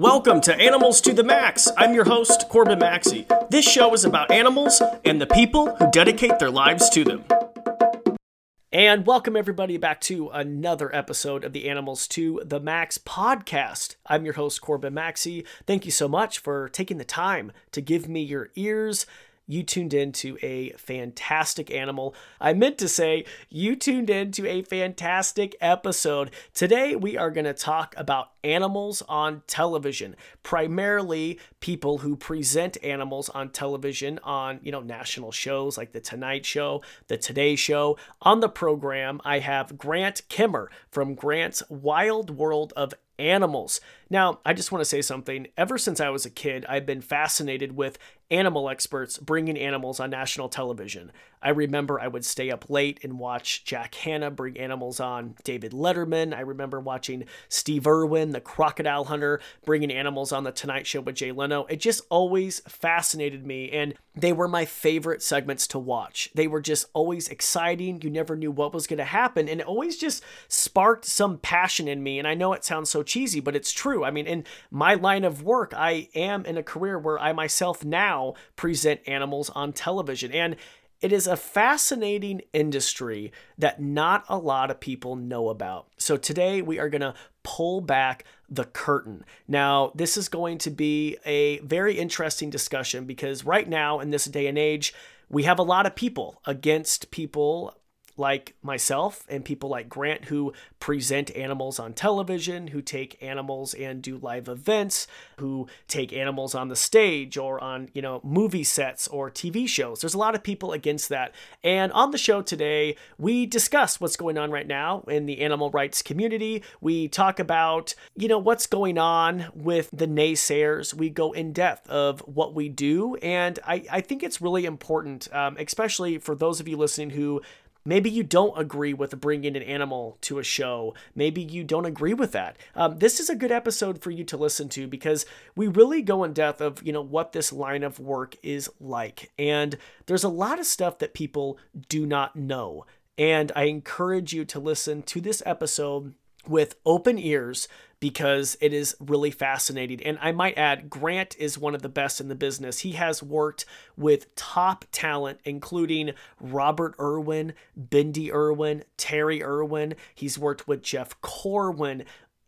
Welcome to Animals to the Max. I'm your host, Corbin Maxey. This show is about animals and the people who dedicate their lives to them. And welcome everybody back to another episode of the Animals to the Max podcast. I'm your host, Corbin Maxey. Thank you so much for taking the time to give me your ears you tuned into a fantastic animal. I meant to say, you tuned into a fantastic episode. Today, we are going to talk about animals on television, primarily people who present animals on television on, you know, national shows like The Tonight Show, The Today Show. On the program, I have Grant Kimmer from Grant's Wild World of animals. Now, I just want to say something. Ever since I was a kid, I've been fascinated with animal experts bringing animals on national television. I remember I would stay up late and watch Jack Hanna bring animals on David Letterman. I remember watching Steve Irwin, the crocodile hunter, bringing animals on The Tonight Show with Jay Leno. It just always fascinated me, and they were my favorite segments to watch. They were just always exciting. You never knew what was going to happen, and it always just sparked some passion in me. And I know it sounds so cheesy, but it's true. I mean, in my line of work, I am in a career where I myself now present animals on television. And it is a fascinating industry that not a lot of people know about. So today we are going to pull back the curtain. Now, this is going to be a very interesting discussion because right now, in this day and age, we have a lot of people against people like myself and people like Grant who present animals on television, who take animals and do live events, who take animals on the stage or on, you know, movie sets or TV shows. There's a lot of people against that. And on the show today, we discuss what's going on right now in the animal rights community. We talk about, you know, what's going on with the naysayers. We go in depth of what we do. And I, I think it's really important, um, especially for those of you listening who Maybe you don't agree with bringing an animal to a show. Maybe you don't agree with that. Um, this is a good episode for you to listen to because we really go in depth of you know what this line of work is like, and there's a lot of stuff that people do not know. And I encourage you to listen to this episode with open ears because it is really fascinating. And I might add, Grant is one of the best in the business. He has worked with top talent, including Robert Irwin, Bindi Irwin, Terri Irwin. He's worked with Jeff Corwin,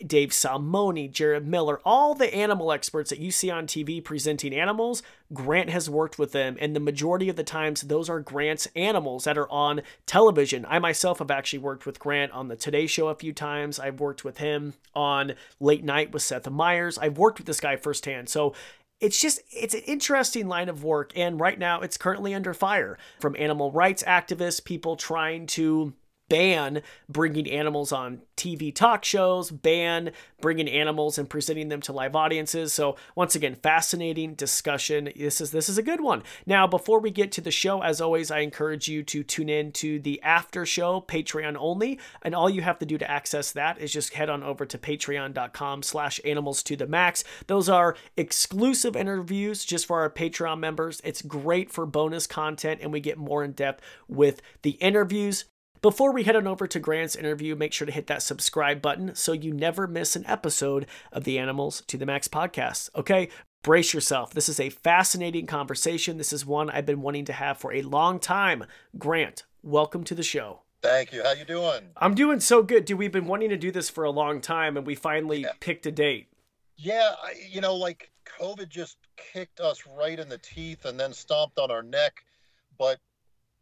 Dave Salmoni, Jarod Miller, all the animal experts that you see on TV presenting animals, Grant has worked with them. And the majority of the times, those are Grant's animals that are on television. I myself have actually worked with Grant on the Today Show a few times. I've worked with him on Late Night with Seth Meyers. I've worked with this guy firsthand. So it's just it's an interesting line of work and right now it's currently under fire from animal rights activists people trying to ban bringing animals on TV talk shows, ban bringing animals and presenting them to live audiences. So once again, fascinating discussion. This is this is a good one. Now, before we get to the show, as always, I encourage you to tune in to the after show, Patreon only, and all you have to do to access that is just head on over to patreon.com/slash animals to the max. Those are exclusive interviews just for our Patreon members. It's great for bonus content, and we get more in depth with the interviews. Before we head on over to Grant's interview, make sure to hit that subscribe button so you never miss an episode of the Animals to the Max podcast. Okay, brace yourself. This is a fascinating conversation. This is one I've been wanting to have for a long time. Grant, welcome to the show. Thank you. How you doing? I'm doing so good, dude. We've been wanting to do this for a long time, and we finally yeah. picked a date. Yeah, I, you know, like COVID just kicked us right in the teeth and then stomped on our neck. But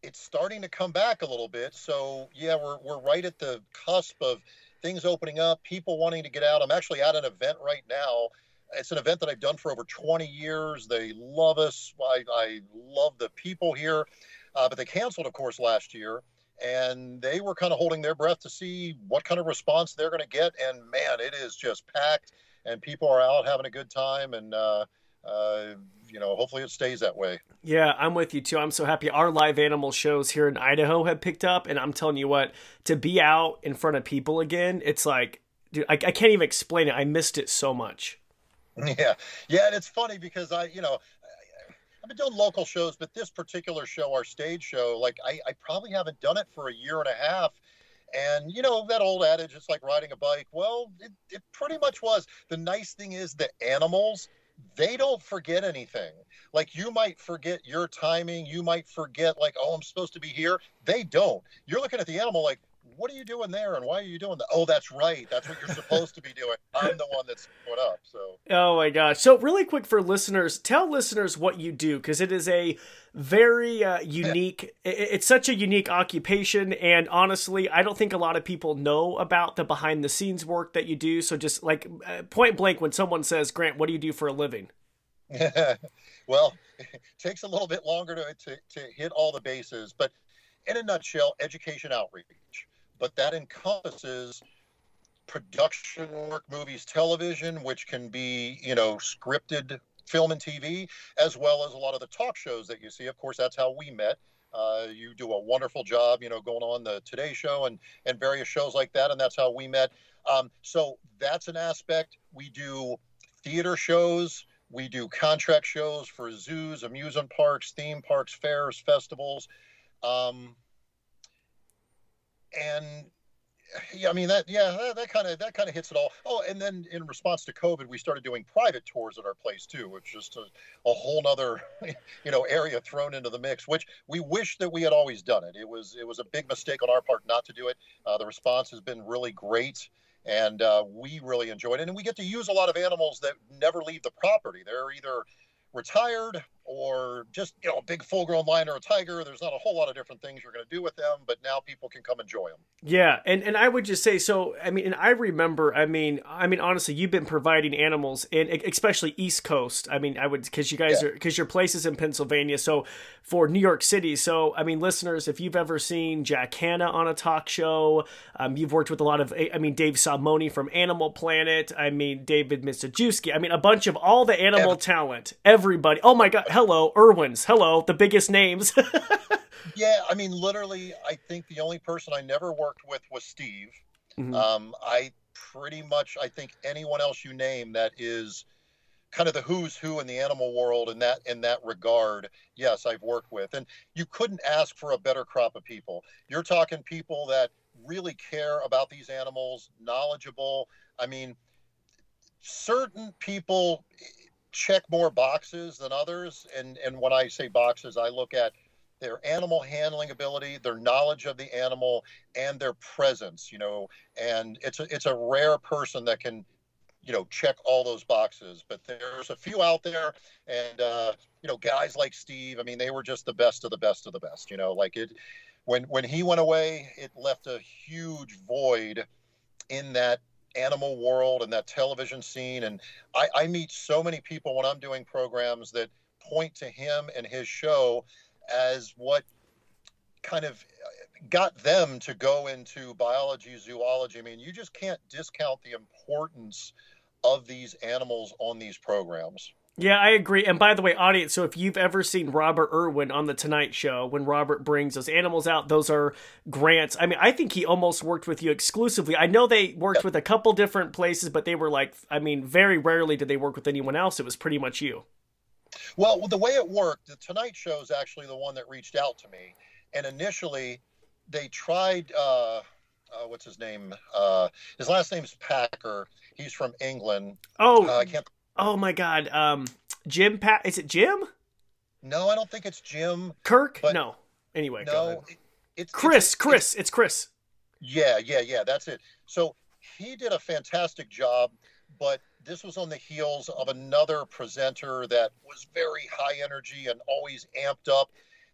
it's starting to come back a little bit. So yeah, we're we're right at the cusp of things opening up, people wanting to get out. I'm actually at an event right now. It's an event that I've done for over 20 years. They love us. I, I love the people here, uh, but they canceled, of course, last year, and they were kind of holding their breath to see what kind of response they're going to get. And man, it is just packed, and people are out having a good time, and uh, uh, you know, hopefully it stays that way. Yeah, I'm with you too. I'm so happy our live animal shows here in Idaho have picked up, and I'm telling you what, to be out in front of people again, it's like, dude, I, I can't even explain it. I missed it so much. Yeah, yeah, and it's funny because I, you know, I've been doing local shows, but this particular show, our stage show, like I, I probably haven't done it for a year and a half, And you know that old adage, it's like riding a bike. Well, it, it pretty much was. The nice thing is the animals they don't forget anything. Like you might forget your timing, you might forget like, oh, I'm supposed to be here. They don't. You're looking at the animal like, what are you doing there and why are you doing that? Oh, that's right. That's what you're supposed to be doing. I'm the one that's put up. So. Oh my gosh. So really quick for listeners, tell listeners what you do because it is a very uh, unique. Yeah. It's such a unique occupation, and honestly, I don't think a lot of people know about the behind the scenes work that you do. So just like uh, point blank, when someone says, "Grant, what do you do for a living?" well, it takes a little bit longer to, to, to hit all the bases, but in a nutshell, education outreach but that encompasses production work, movies, television, which can be, you know, scripted film and TV, as well as a lot of the talk shows that you see. Of course, that's how we met. Uh, you do a wonderful job, you know, going on the Today Show and and various shows like that, and that's how we met. Um, so that's an aspect. We do theater shows. We do contract shows for zoos, amusement parks, theme parks, fairs, festivals. Um, and yeah, I mean that. Yeah, that kind of that kind of hits it all. Oh, and then in response to COVID, we started doing private tours at our place too, which is just a, a whole other, you know, area thrown into the mix. Which we wish that we had always done it. It was it was a big mistake on our part not to do it. Uh, the response has been really great, and uh, we really enjoyed it. And we get to use a lot of animals that never leave the property. They're either retired or just you know a big full grown lion or a tiger there's not a whole lot of different things you're going to do with them but now people can come enjoy them yeah and and i would just say so i mean and i remember i mean i mean honestly you've been providing animals and especially east coast i mean i would because you guys yeah. are because your place is in pennsylvania so for new york city so i mean listeners if you've ever seen jack hanna on a talk show um, you've worked with a lot of i mean dave salmoni from animal planet i mean david Mizejewski. i mean a bunch of all the animal talent everybody oh my god hello, Irwins, hello, the biggest names. yeah, I mean, literally, I think the only person I never worked with was Steve. Mm-hmm. Um, I pretty much, I think anyone else you name that is kind of the who's who in the animal world in that in that regard yes i've worked with and you couldn't ask for a better crop of people you're talking people that really care about these animals knowledgeable i mean certain people check more boxes than others. And, and when I say boxes, I look at their animal handling ability, their knowledge of the animal, and their presence. You know, and it's a, it's a rare person that can, you know, check all those boxes. But there's a few out there, and uh, you know, guys like Steve. I mean, they were just the best of the best of the best. You know, like it. When when he went away, it left a huge void in that animal world and that television scene. And I, I meet so many people when I'm doing programs that point to him and his show as what kind of got them to go into biology, zoology. I mean, you just can't discount the importance of these animals on these programs. Yeah, I agree. And by the way, audience, so if you've ever seen Robert Irwin on The Tonight Show, when Robert brings those animals out, those are grants. I mean, I think he almost worked with you exclusively. I know they worked with a couple different places, but they were like, I mean, very rarely did they work with anyone else. It was pretty much you. Well, the way it worked, The Tonight Show is actually the one that reached out to me. And initially, they tried. Uh, uh, what's his name? Uh, his last name's Packer. He's from England. Oh, uh, I can't oh my god, um, Jim Pat. Is it Jim? No, I don't think it's Jim. Kirk? No. Anyway, no, it, it's Chris. It's, Chris. It's, it's Chris. Yeah, yeah, yeah. That's it. So he did a fantastic job, but this was on the heels of another presenter that was very high energy and always amped up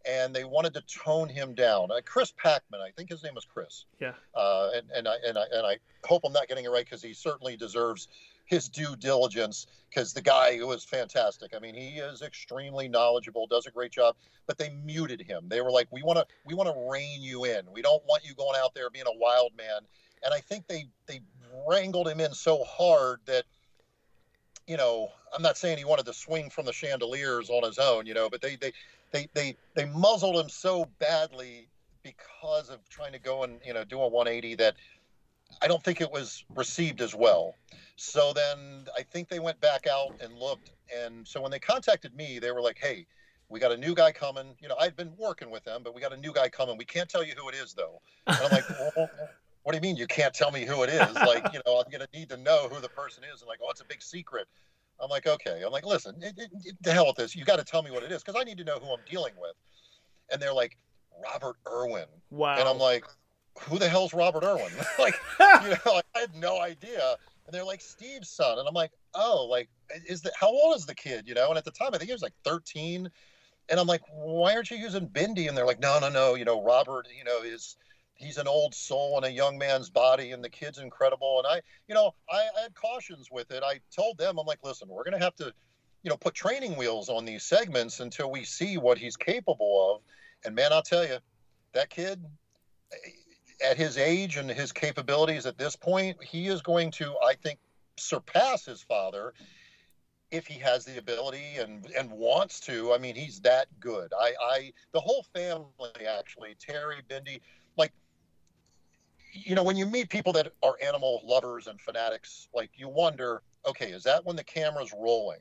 and they wanted to tone him down. Uh, Chris Packman, I think his name was Chris. Yeah. Uh, and and I and I and I hope I'm not getting it right because he certainly deserves his due diligence because the guy was fantastic. I mean, he is extremely knowledgeable, does a great job. But they muted him. They were like, "We want to, we want to rein you in. We don't want you going out there being a wild man." And I think they they wrangled him in so hard that, you know, I'm not saying he wanted to swing from the chandeliers on his own, you know, but they they they they they muzzled him so badly because of trying to go and you know do a 180 that I don't think it was received as well. So then I think they went back out and looked. And so when they contacted me, they were like, hey, we got a new guy coming. You know, I'd been working with them, but we got a new guy coming. We can't tell you who it is, though. And I'm like, well, what do you mean you can't tell me who it is? like, you know, I'm gonna need to know who the person is. And like, oh, it's a big secret. I'm like, okay. I'm like, listen, it, it, it, the hell with this. You got to tell me what it is because I need to know who I'm dealing with. And they're like, Robert Irwin. Wow. And I'm like, who the hell's Robert Irwin? like, you know, like, I had no idea. And they're like, Steve's son. And I'm like, oh, like, is that how old is the kid? You know? And at the time, I think he was like 13. And I'm like, why aren't you using Bindi? And they're like, no, no, no. You know, Robert, you know, is he's an old soul in a young man's body, and the kid's incredible. And I, you know, I, I had cautions with it. I told them, I'm like, listen, we're going to have to, you know, put training wheels on these segments until we see what he's capable of. And man, I'll tell you, that kid, at his age and his capabilities at this point, he is going to, I think, surpass his father if he has the ability and and wants to. I mean, he's that good. I I the whole family actually, Terri, Bindi, like you know, when you meet people that are animal lovers and fanatics, like you wonder, okay, is that when the camera's rolling?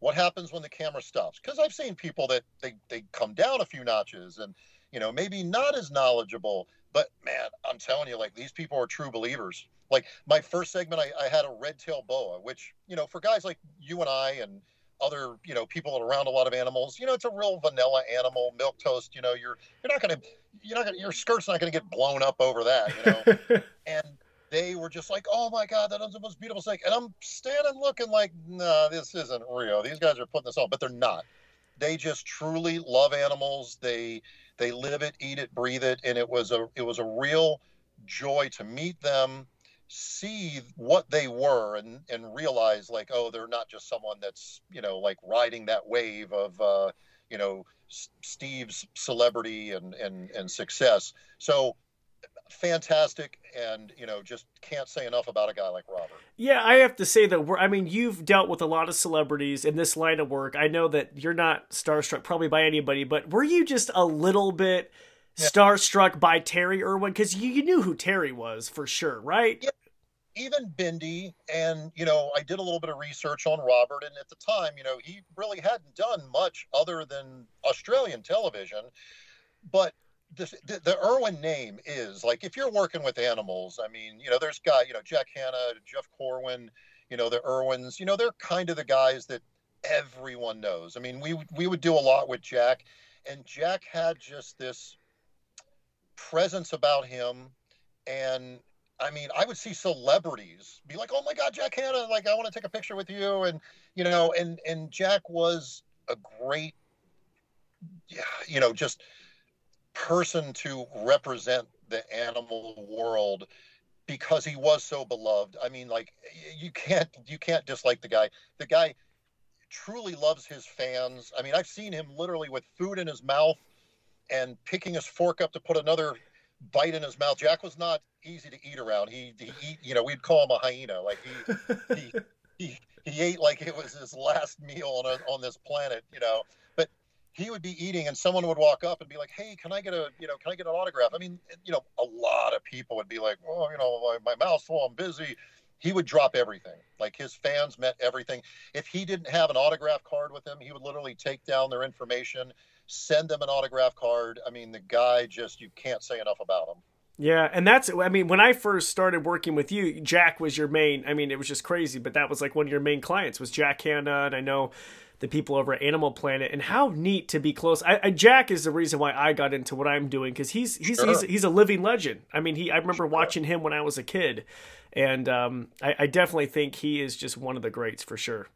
What happens when the camera stops? Because I've seen people that they, they come down a few notches and, you know, maybe not as knowledgeable, but man, I'm telling you, like these people are true believers. Like my first segment, I, I had a red tail boa, which, you know, for guys like you and I and other, you know, people around a lot of animals, you know, it's a real vanilla animal, milk toast, you know, you're, you're not going to, you're not going to, your skirt's not going to get blown up over that, you know? and they were just like, oh my God, that was the most beautiful snake. And I'm standing looking like, nah, this isn't real. These guys are putting this on, but they're not. They just truly love animals. They, they live it, eat it, breathe it. And it was a, it was a real joy to meet them see what they were and and realize like oh they're not just someone that's you know like riding that wave of uh you know steve's celebrity and and and success so fantastic and you know just can't say enough about a guy like robert yeah i have to say that we're i mean you've dealt with a lot of celebrities in this line of work i know that you're not starstruck probably by anybody but were you just a little bit yeah. starstruck by terri irwin because you, you knew who terri was for sure right yeah even bindi and you know, I did a little bit of research on Robert, and at the time, you know, he really hadn't done much other than Australian television. But the, the, Irwin name is like if you're working with animals, I mean, you know, there's guy, you know, Jack Hanna, Jeff Corwin, you know, the Irwins, you know, they're kind of the guys that everyone knows. I mean, we we would do a lot with Jack, and Jack had just this presence about him and I mean, I would see celebrities be like, "Oh my God, Jack Hanna! Like, I want to take a picture with you," and you know, and and Jack was a great, you know, just person to represent the animal world because he was so beloved. I mean, like, you can't you can't dislike the guy. The guy truly loves his fans. I mean, I've seen him literally with food in his mouth and picking his fork up to put another bite in his mouth. Jack was not easy to eat around. He, he eat, you know, we'd call him a hyena. Like he, he, he, he ate like it was his last meal on a, on this planet, you know. He would be eating, and someone would walk up and be like, "Hey, can I get a, you know, can I get an autograph?" I mean, you know, a lot of people would be like, "Oh, you know, my, my mouth's full. I'm busy." He would drop everything. Like his fans met everything. If he didn't have an autograph card with him, he would literally take down their information send them an autograph card. I mean, the guy just, you can't say enough about him. Yeah, and that's I mean, when I first started working with you, Jack was your main. I mean, it was just crazy, but that was like one of your main clients was Jack Hanna, and I know the people over at Animal Planet, and how neat to be close. I, I Jack is the reason why I got into what I'm doing because he's he's, sure. he's he's a living legend. I mean, he I remember sure. watching him when I was a kid, and um, I, I definitely think he is just one of the greats for sure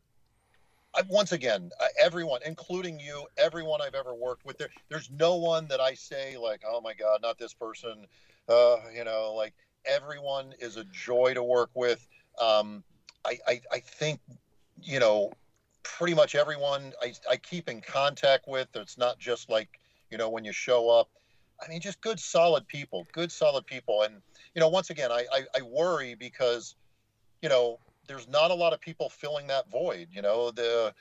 once again, everyone, including you, everyone I've ever worked with, there, there's no one that I say like, oh my God, not this person. Uh, you know, like everyone is a joy to work with. Um, I, I, I think, you know, pretty much everyone I, I keep in contact with. It's not just like, you know, when you show up. I mean, just good, solid people, good, solid people. And, you know, once again, I, I, I worry because, you know, there's not a lot of people filling that void. You know, the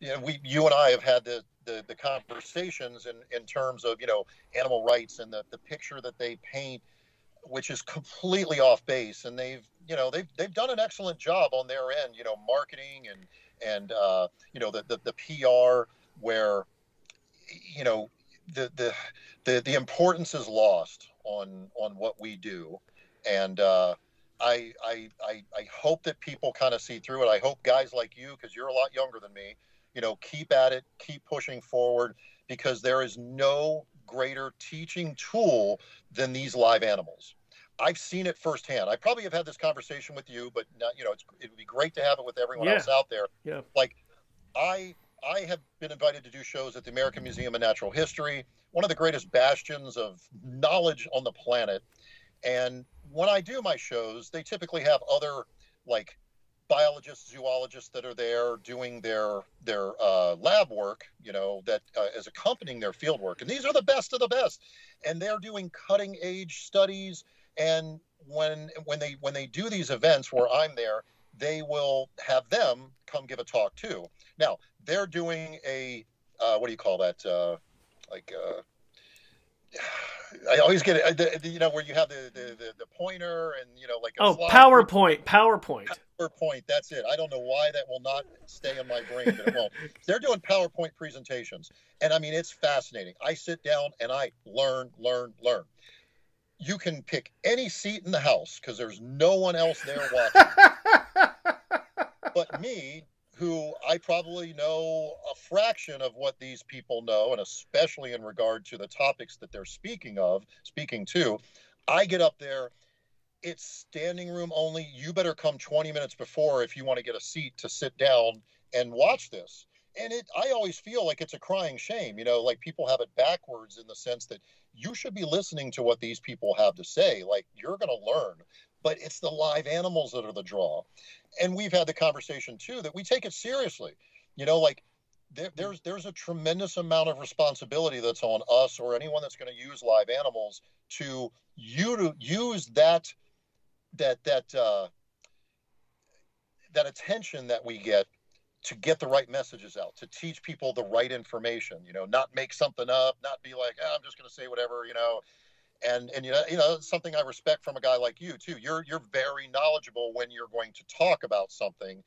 you know, we you and I have had the the, the conversations in, in terms of you know animal rights and the, the picture that they paint, which is completely off base. And they've you know they've they've done an excellent job on their end. You know, marketing and and uh, you know the, the the PR where you know the the the the importance is lost on on what we do and uh, I, I I I hope that people kind of see through it. I hope guys like you, because you're a lot younger than me, you know, keep at it, keep pushing forward, because there is no greater teaching tool than these live animals. I've seen it firsthand. I probably have had this conversation with you, but not, you know, it would be great to have it with everyone Yeah. else out there. Yeah. Like, I I have been invited to do shows at the American Museum of Natural History, one of the greatest bastions of knowledge on the planet. And when I do my shows, they typically have other like biologists, zoologists that are there doing their their uh, lab work, you know, that uh, is accompanying their field work. And these are the best of the best, and they're doing cutting edge studies. And when when they when they do these events where I'm there, they will have them come give a talk too. Now they're doing a uh, what do you call that? Uh, like uh, I always get it. The, the, you know where you have the, the, the, the pointer and you know like a Oh, PowerPoint, PowerPoint. PowerPoint. That's it. I don't know why that will not stay in my brain, but it won't. They're doing PowerPoint presentations, and I mean it's fascinating. I sit down and I learn, learn, learn. You can pick any seat in the house because there's no one else there watching but me, who I probably know a fraction of what these people know, and especially in regard to the topics that they're speaking of, speaking to, I get up there. It's standing room only. You better come 20 minutes before if you want to get a seat to sit down and watch this. And it, I always feel like it's a crying shame, you know, like people have it backwards in the sense that you should be listening to what these people have to say. Like you're going to learn, but it's the live animals that are the draw and we've had the conversation too that we take it seriously you know like there, there's there's a tremendous amount of responsibility that's on us or anyone that's going to use live animals to you to use that that that uh, that attention that we get to get the right messages out to teach people the right information you know not make something up not be like oh, i'm just going to say whatever you know and and you know you know something I respect from a guy like you too. You're you're very knowledgeable when you're going to talk about something,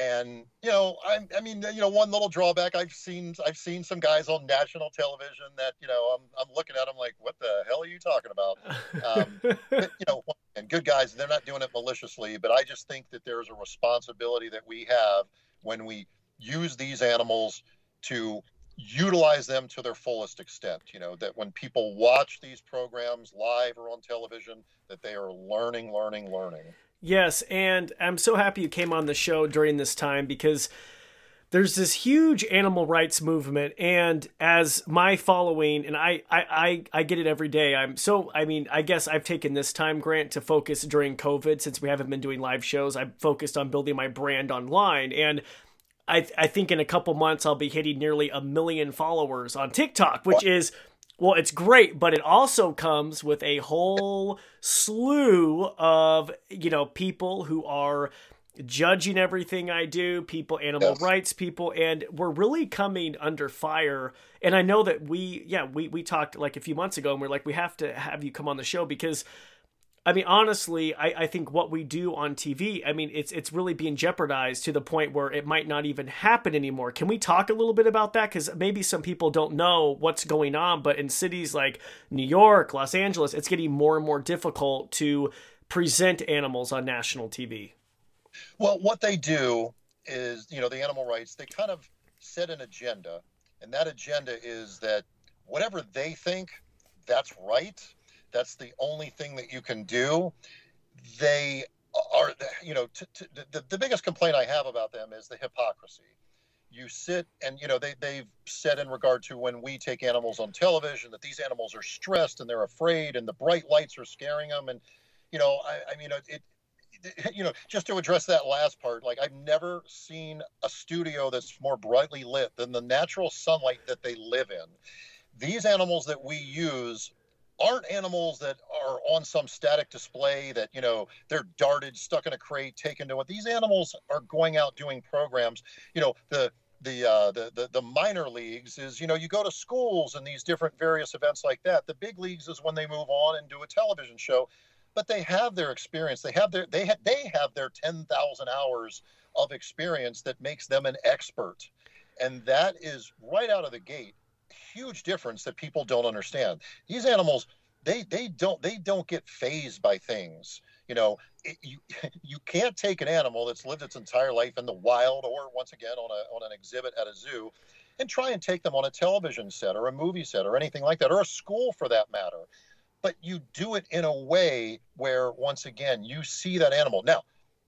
and you know I I mean you know one little drawback I've seen I've seen some guys on national television that you know I'm I'm looking at them like what the hell are you talking about? Um, but, you know and good guys they're not doing it maliciously, but I just think that there's a responsibility that we have when we use these animals to utilize them to their fullest extent you know that when people watch these programs live or on television that they are learning learning learning. Yes, and I'm so happy you came on the show during this time because there's this huge animal rights movement and as my following and I, I i i get it every day i'm so i mean i guess i've taken this time grant to focus during covid since we haven't been doing live shows i've focused on building my brand online and i i think in a couple months i'll be hitting nearly a million followers on tiktok which is well, it's great, but it also comes with a whole slew of, you know, people who are judging everything I do, people, animal Yes. rights people, and we're really coming under fire. And I know that we, yeah, we, we talked like a few months ago and we're like, we have to have you come on the show because I mean, honestly, I, I think what we do on TV, I mean, it's it's really being jeopardized to the point where it might not even happen anymore. Can we talk a little bit about that? Because maybe some people don't know what's going on, but in cities like New York, Los Angeles, it's getting more and more difficult to present animals on national TV. Well what they do is you know the animal rights they kind of set an agenda and that agenda is that whatever they think that's right. That's the only thing that you can do. They are you know t- t- the, the biggest complaint i have about them is the hypocrisy. You sit and you know they, they've said in regard to when we take animals on television that these animals are stressed and they're afraid and the bright lights are scaring them. And you know i, I mean it, it you know just to address that last part like i've never seen a studio that's more brightly lit than the natural sunlight that they live in. These animals that we use aren't animals that are on some static display that you know they're darted stuck in a crate taken to what these animals are going out doing programs. You know the the, uh, the the the minor leagues is you know you go to schools and these different various events like that. The big leagues is when they move on and do a television show but they have their experience. They have their they ha- they have their 10,000 hours of experience that makes them an expert. And that is right out of the gate huge difference that people don't understand. These animals they they don't they don't get phased by things. You know it, you you can't take an animal that's lived its entire life in the wild or once again on a on an exhibit at a zoo and try and take them on a television set or a movie set or anything like that or a school for that matter but you do it in a way where once again you see that animal. Now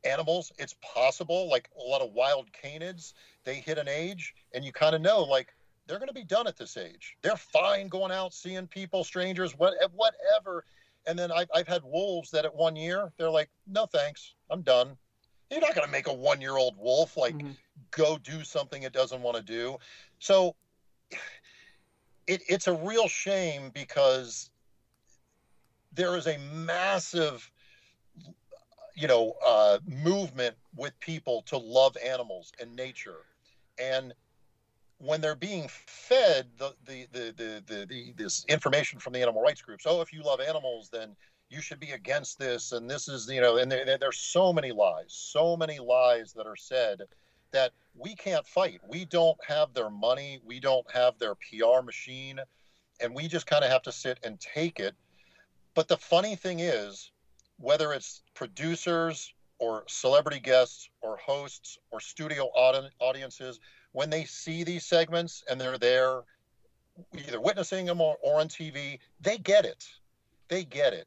animals it's possible like a lot of wild canids they hit an age and you kind of know like they're going to be done at this age. They're fine going out seeing people strangers what, whatever. And then I've, I've had wolves that at one year they're like no thanks i'm done. You're not going to make a one year old wolf like mm-hmm. go do something it doesn't want to do. So it, it's a real shame because there is a massive you know uh, movement with people to love animals and nature. And when they're being fed the the, the the the, the, this information from the animal rights groups oh if you love animals then you should be against this and this is you know and there, there's so many lies so many lies that are said that we can't fight. We don't have their money. We don't have their pr machine. And we just kind of have to sit and take it but the funny thing is whether it's producers or celebrity guests or hosts or studio audiences, when they see these segments and they're there either witnessing them or, or on TV, they get it. They get it.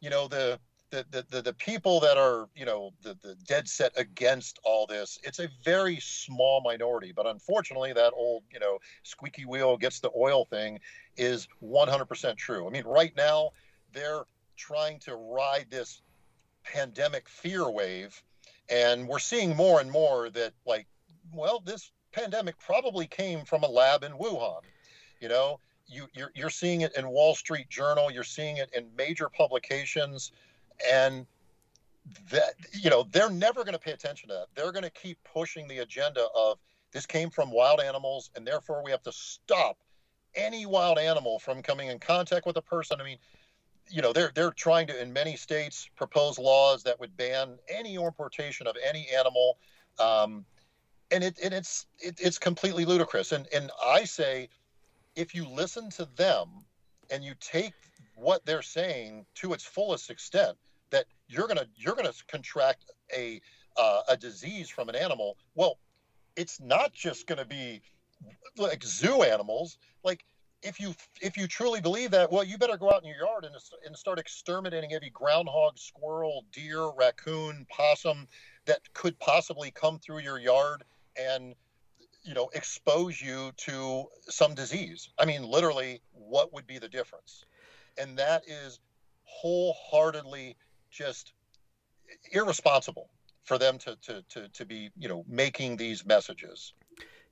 You know, the the, the, the, people that are, you know, the, the dead set against all this, it's a very small minority. But unfortunately, that old, you know, squeaky wheel gets the oil thing is 100% true. I mean, right now, they're trying to ride this pandemic fear wave. And we're seeing more and more that, like, well, this pandemic probably came from a lab in Wuhan. You know, you, you're, you're seeing it in Wall Street Journal, you're seeing it in major publications, and that, you know, they're never going to pay attention to that. They're going to keep pushing the agenda of this came from wild animals, and therefore we have to stop any wild animal from coming in contact with a person. I mean, you know they're they're trying to in many states propose laws that would ban any importation of any animal. Um, and it and it's it, it's completely ludicrous. And and i say if you listen to them and you take what they're saying to its fullest extent that you're gonna you're gonna contract a uh, a disease from an animal well it's not just gonna be like zoo animals. Like if you if you truly believe that, well, you better go out in your yard and, and start exterminating every groundhog, squirrel, deer, raccoon, possum that could possibly come through your yard and you know expose you to some disease. I mean, literally, what would be the difference? And that is wholeheartedly just irresponsible for them to to to, to be you know making these messages.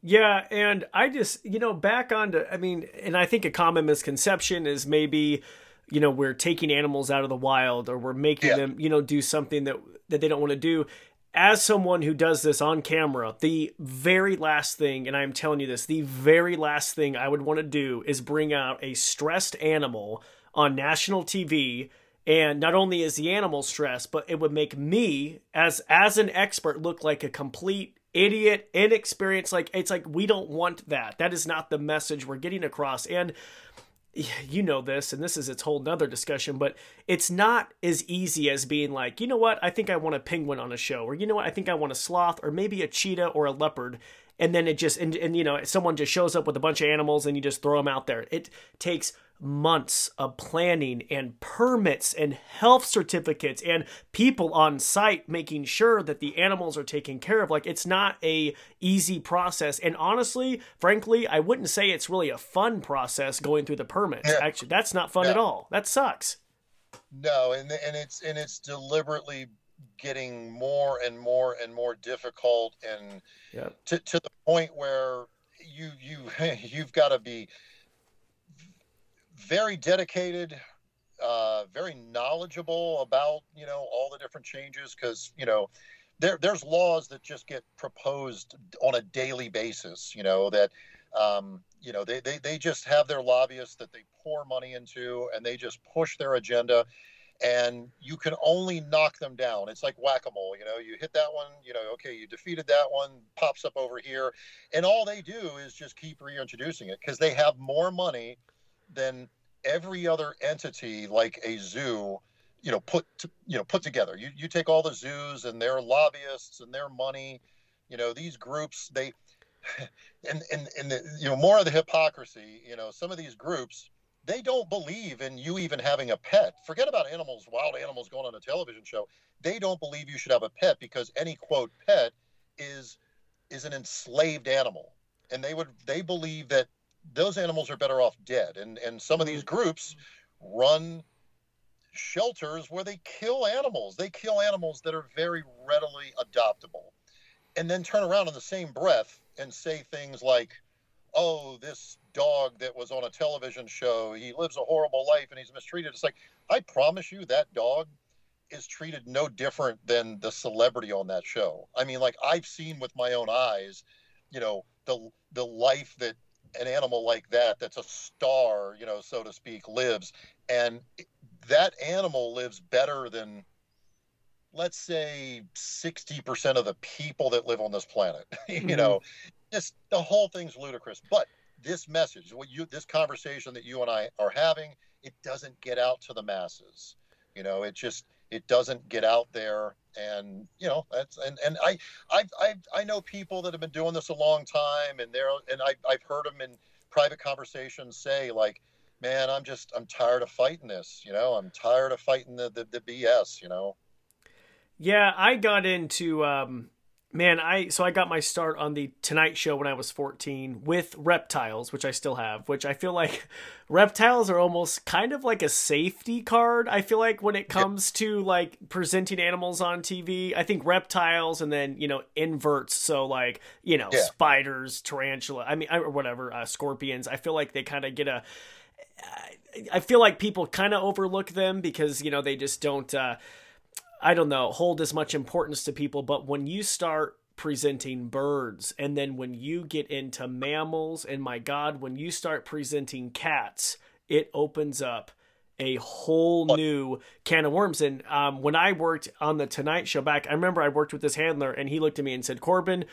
Yeah, and I just, you know, back on to, I mean, and I think a common misconception is maybe, you know, we're taking animals out of the wild or we're making yeah. them, you know, do something that that they don't want to do. As someone who does this on camera, the very last thing, and I'm telling you this, the very last thing I would want to do is bring out a stressed animal on national TV and not only is the animal stressed but it would make me as as an expert look like a complete idiot, inexperienced. Like, it's like, we don't want that. That is not the message we're getting across. And you know this, and this is its whole nother discussion, but it's not as easy as being like, you know what, I think I want a penguin on a show, or you know what, I think I want a sloth, or maybe a cheetah or a leopard. And then it just, and, and you know, someone just shows up with a bunch of animals and you just throw them out there. It takes months of planning and permits and health certificates and people on site making sure that the animals are taken care of like it's not a easy process and honestly frankly i wouldn't say it's really a fun process going through the permits yeah. actually that's not fun yeah. at all that sucks no and and it's and it's deliberately getting more and more and more difficult and yeah. to, to the point where you you you've got to be very dedicated, uh, very knowledgeable about you know all the different changes because you know there there's laws that just get proposed on a daily basis. You know that um, you know they, they they just have their lobbyists that they pour money into and they just push their agenda and you can only knock them down. It's like whack a mole, you know, you hit that one, you know, okay, you defeated that one, pops up over here. And all they do is just keep reintroducing it because they have more money than every other entity like a zoo you know put to, you know put together you you take all the zoos and their lobbyists and their money you know these groups they and and and the, you know more of the hypocrisy you know some of these groups they don't believe in you even having a pet. Forget about animals wild animals going on a television show. They don't believe you should have a pet because any quote pet is is an enslaved animal. And they would they believe that those animals are better off dead. And and some of these groups run shelters where they kill animals. They kill animals that are very readily adoptable. And then turn around in the same breath and say things like oh this dog that was on a television show he lives a horrible life and he's mistreated. It's like i promise you that dog is treated no different than the celebrity on that show. I mean like i've seen with my own eyes you know the the life that an animal like that that's a star you know so to speak lives. And that animal lives better than let's say 60% of the people that live on this planet you mm-hmm. know just the whole thing's ludicrous but this message what you this conversation that you and i are having it doesn't get out to the masses. You know it just it doesn't get out there and you know that's and and i i i, I know people that have been doing this a long time and they're and I, i've heard them in private conversations say like man i'm just i'm tired of fighting this you know i'm tired of fighting the the, the bs you know? Yeah i got into um man i so i got my start on the tonight show when i was 14 with reptiles which i still have which i feel like reptiles are almost kind of like a safety card i feel like when it comes to like presenting animals on tv i think reptiles and then you know inverts so like you know yeah. spiders tarantula i mean or whatever uh, scorpions i feel like they kind of get a I feel like people kind of overlook them because you know they just don't uh I don't know, hold as much importance to people. But when you start presenting birds, and then when you get into mammals, and my God, when you start presenting cats, it opens up a whole new can of worms. And um, when I worked on the Tonight Show back, I remember I worked with this handler, and he looked at me and said, Corbin,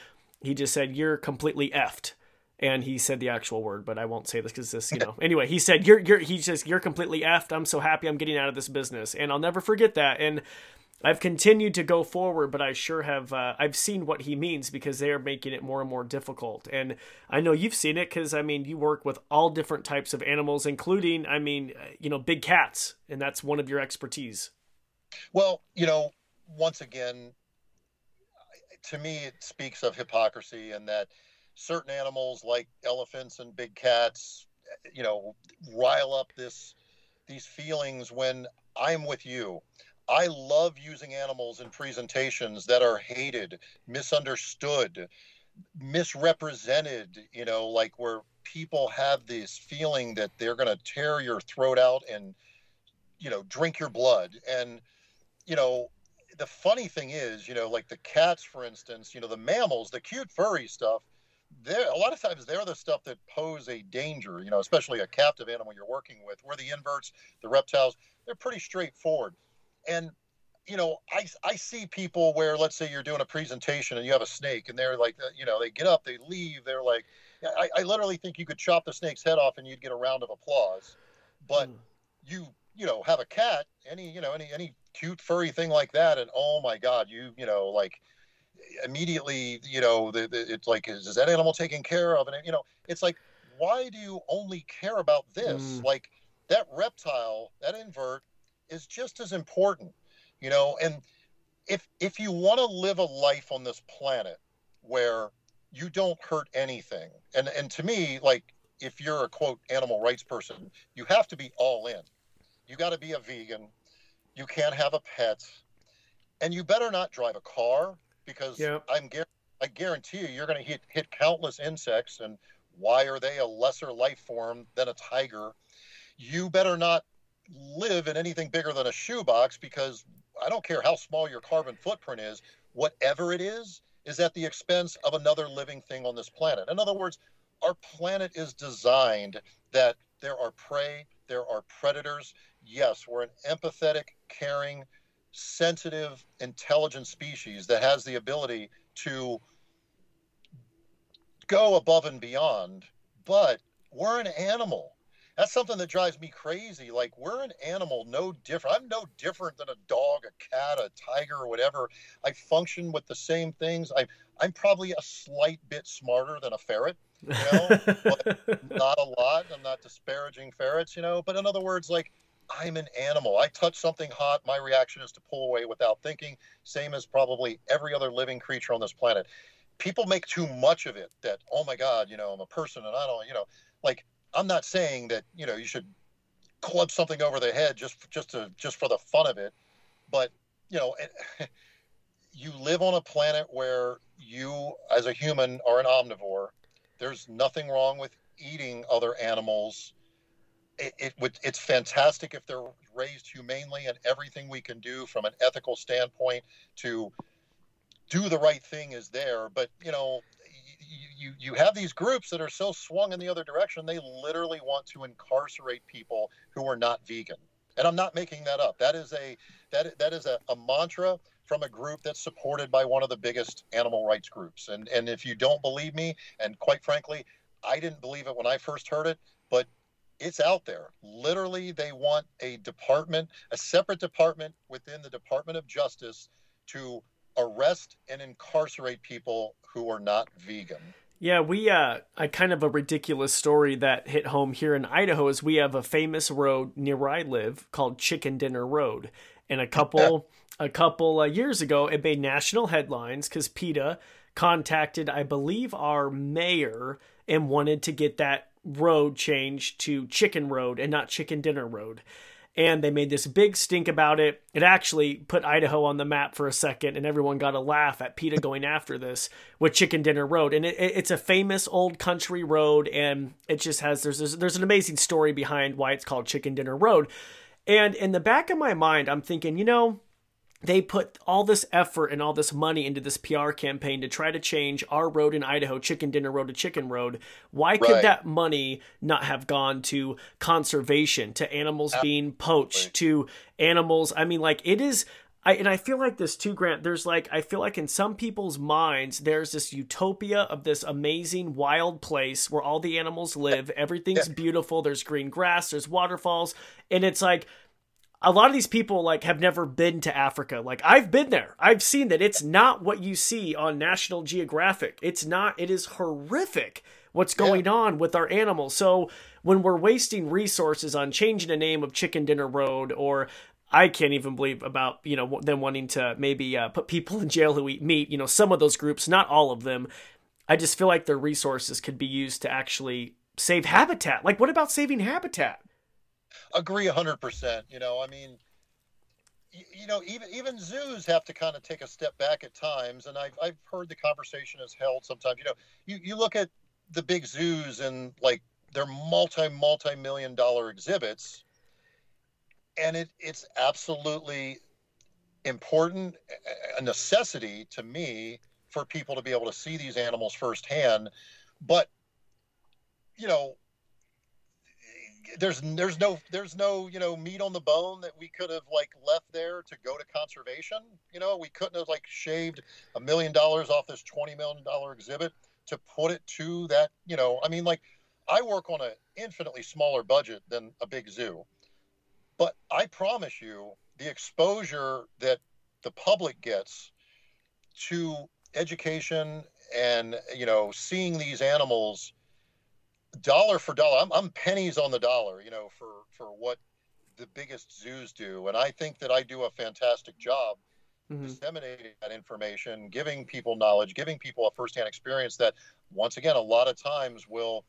he just said, You're completely effed and he said the actual word, but I won't say this because this, you know. anyway, he said, "You're, you're." He says, "You're completely effed. I'm so happy I'm getting out of this business," and I'll never forget that. And I've continued to go forward, but I sure have. Uh, I've seen what he means because they are making it more and more difficult. And I know you've seen it because I mean, you work with all different types of animals, including, I mean, uh, you know, big cats, and that's one of your expertise. Well, you know, once again, to me, it speaks of hypocrisy and that certain animals like elephants and big cats, you know, rile up this these feelings when I'm with you. I love using animals in presentations that are hated, misunderstood, misrepresented, you know, like where people have this feeling that they're going to tear your throat out and, you know, drink your blood. And, you know, the funny thing is, you know, like the cats, for instance, you know, the mammals, the cute furry stuff, they're a lot of times they're the stuff that pose a danger, you know, especially a captive animal you're working with, where the inverts, the reptiles, they're pretty straightforward and you know, I, I see people where, let's say you're doing a presentation and you have a snake and they're like, you know, they get up, they leave, they're like, I, I literally think you could chop the snake's head off and you'd get a round of applause. But mm. you, you know, have a cat, any, you know, any, any cute furry thing like that. And oh my God, you, you know, like immediately, you know, the, the, it's like, is, is that animal taken care of? And, you know, it's like, why do you only care about this? Mm. Like that reptile, that invert, is just as important, you know. And if if you want to live a life on this planet where you don't hurt anything, and and to me, like if you're a quote animal rights person, you have to be all in. You got to be a vegan. You can't have a pet, and you better not drive a car because yep. I'm I guarantee you, you're going to hit hit countless insects. And why are they a lesser life form than a tiger? You better not live in anything bigger than a shoebox because I don't care how small your carbon footprint is, whatever it is, is at the expense of another living thing on this planet. In other words, our planet is designed that there are prey, there are predators. Yes, we're an empathetic, caring, sensitive, intelligent species that has the ability to go above and beyond, but we're an animal. That's something that drives me crazy. Like we're an animal, no different. I'm no different than a dog, a cat, a tiger, or whatever. I function with the same things. I, I'm probably a slight bit smarter than a ferret, you know, but not a lot. I'm not disparaging ferrets, you know. But in other words, like I'm an animal. I touch something hot, my reaction is to pull away without thinking. Same as probably every other living creature on this planet. People make too much of it. That oh my God, you know, I'm a person, and I don't, you know, like I'm not saying that you know you should club something over the head just just to just for the fun of it, but you know, you live on a planet where you, as a human, are an omnivore. There's nothing wrong with eating other animals. It, it it's fantastic if they're raised humanely, and everything we can do from an ethical standpoint to do the right thing is there. But you know, you, you have these groups that are so swung in the other direction, they literally want to incarcerate people who are not vegan. And I'm not making that up. That is a that that is a, a mantra from a group that's supported by one of the biggest animal rights groups. And and if you don't believe me, and quite frankly, I didn't believe it when I first heard it, but it's out there. Literally, they want a department, a separate department within the Department of Justice to arrest and incarcerate people who are not vegan. Yeah, we uh a kind of a ridiculous story that hit home here in Idaho is we have a famous road near where I live called Chicken Dinner Road. And a couple a couple uh, years ago it made national headlines cuz PETA contacted I believe our mayor and wanted to get that road changed to Chicken Road and not Chicken Dinner Road and they made this big stink about it. It actually put Idaho on the map for a second, and everyone got a laugh at PETA going after this with Chicken Dinner Road. And it, it's a famous old country road, and it just has there's, there's there's an amazing story behind why it's called Chicken Dinner Road. And in the back of my mind, I'm thinking, you know, they put all this effort and all this money into this PR campaign to try to change our road in Idaho, Chicken Dinner Road to Chicken Road. Why could right. that money not have gone to conservation, to animals Absolutely. being poached, to animals? I mean, like it is. I, and I feel like this too, Grant. There's like I feel like in some people's minds, there's this utopia of this amazing wild place where all the animals live. Everything's beautiful. There's green grass. There's waterfalls, and it's like a lot of these people like have never been to Africa. Like I've been there. I've seen that it's not what you see on National Geographic. It's not it is horrific what's going yeah. on with our animals. So when we're wasting resources on changing the name of Chicken Dinner Road or I can't even believe about you know them wanting to maybe uh, put people in jail who eat meat. You know, some of those groups, not all of them. I just feel like their resources could be used to actually save habitat. Like, what about saving habitat? Agree 100%. You know, I mean, you, know, even even zoos have to kind of take a step back at times, and I've I've heard the conversation is held sometimes. You know, you you look at the big zoos and like they're multi multi million dollar exhibits, and it it's absolutely important, a necessity to me for people to be able to see these animals firsthand. But you know, there's there's no there's no you know meat on the bone that we could have like left there to go to conservation. You know we couldn't have like shaved a million dollars off this 20 million dollar exhibit to put it to that you know i mean like i work on an infinitely smaller budget than a big zoo. But i promise you the exposure that the public gets to education and you know seeing these animals dollar for dollar. I'm, I'm pennies on the dollar, you know, for for what the biggest zoos do, and I think that I do a fantastic job mm-hmm. disseminating that information, giving people knowledge, giving people a firsthand experience that, once again, a lot of times will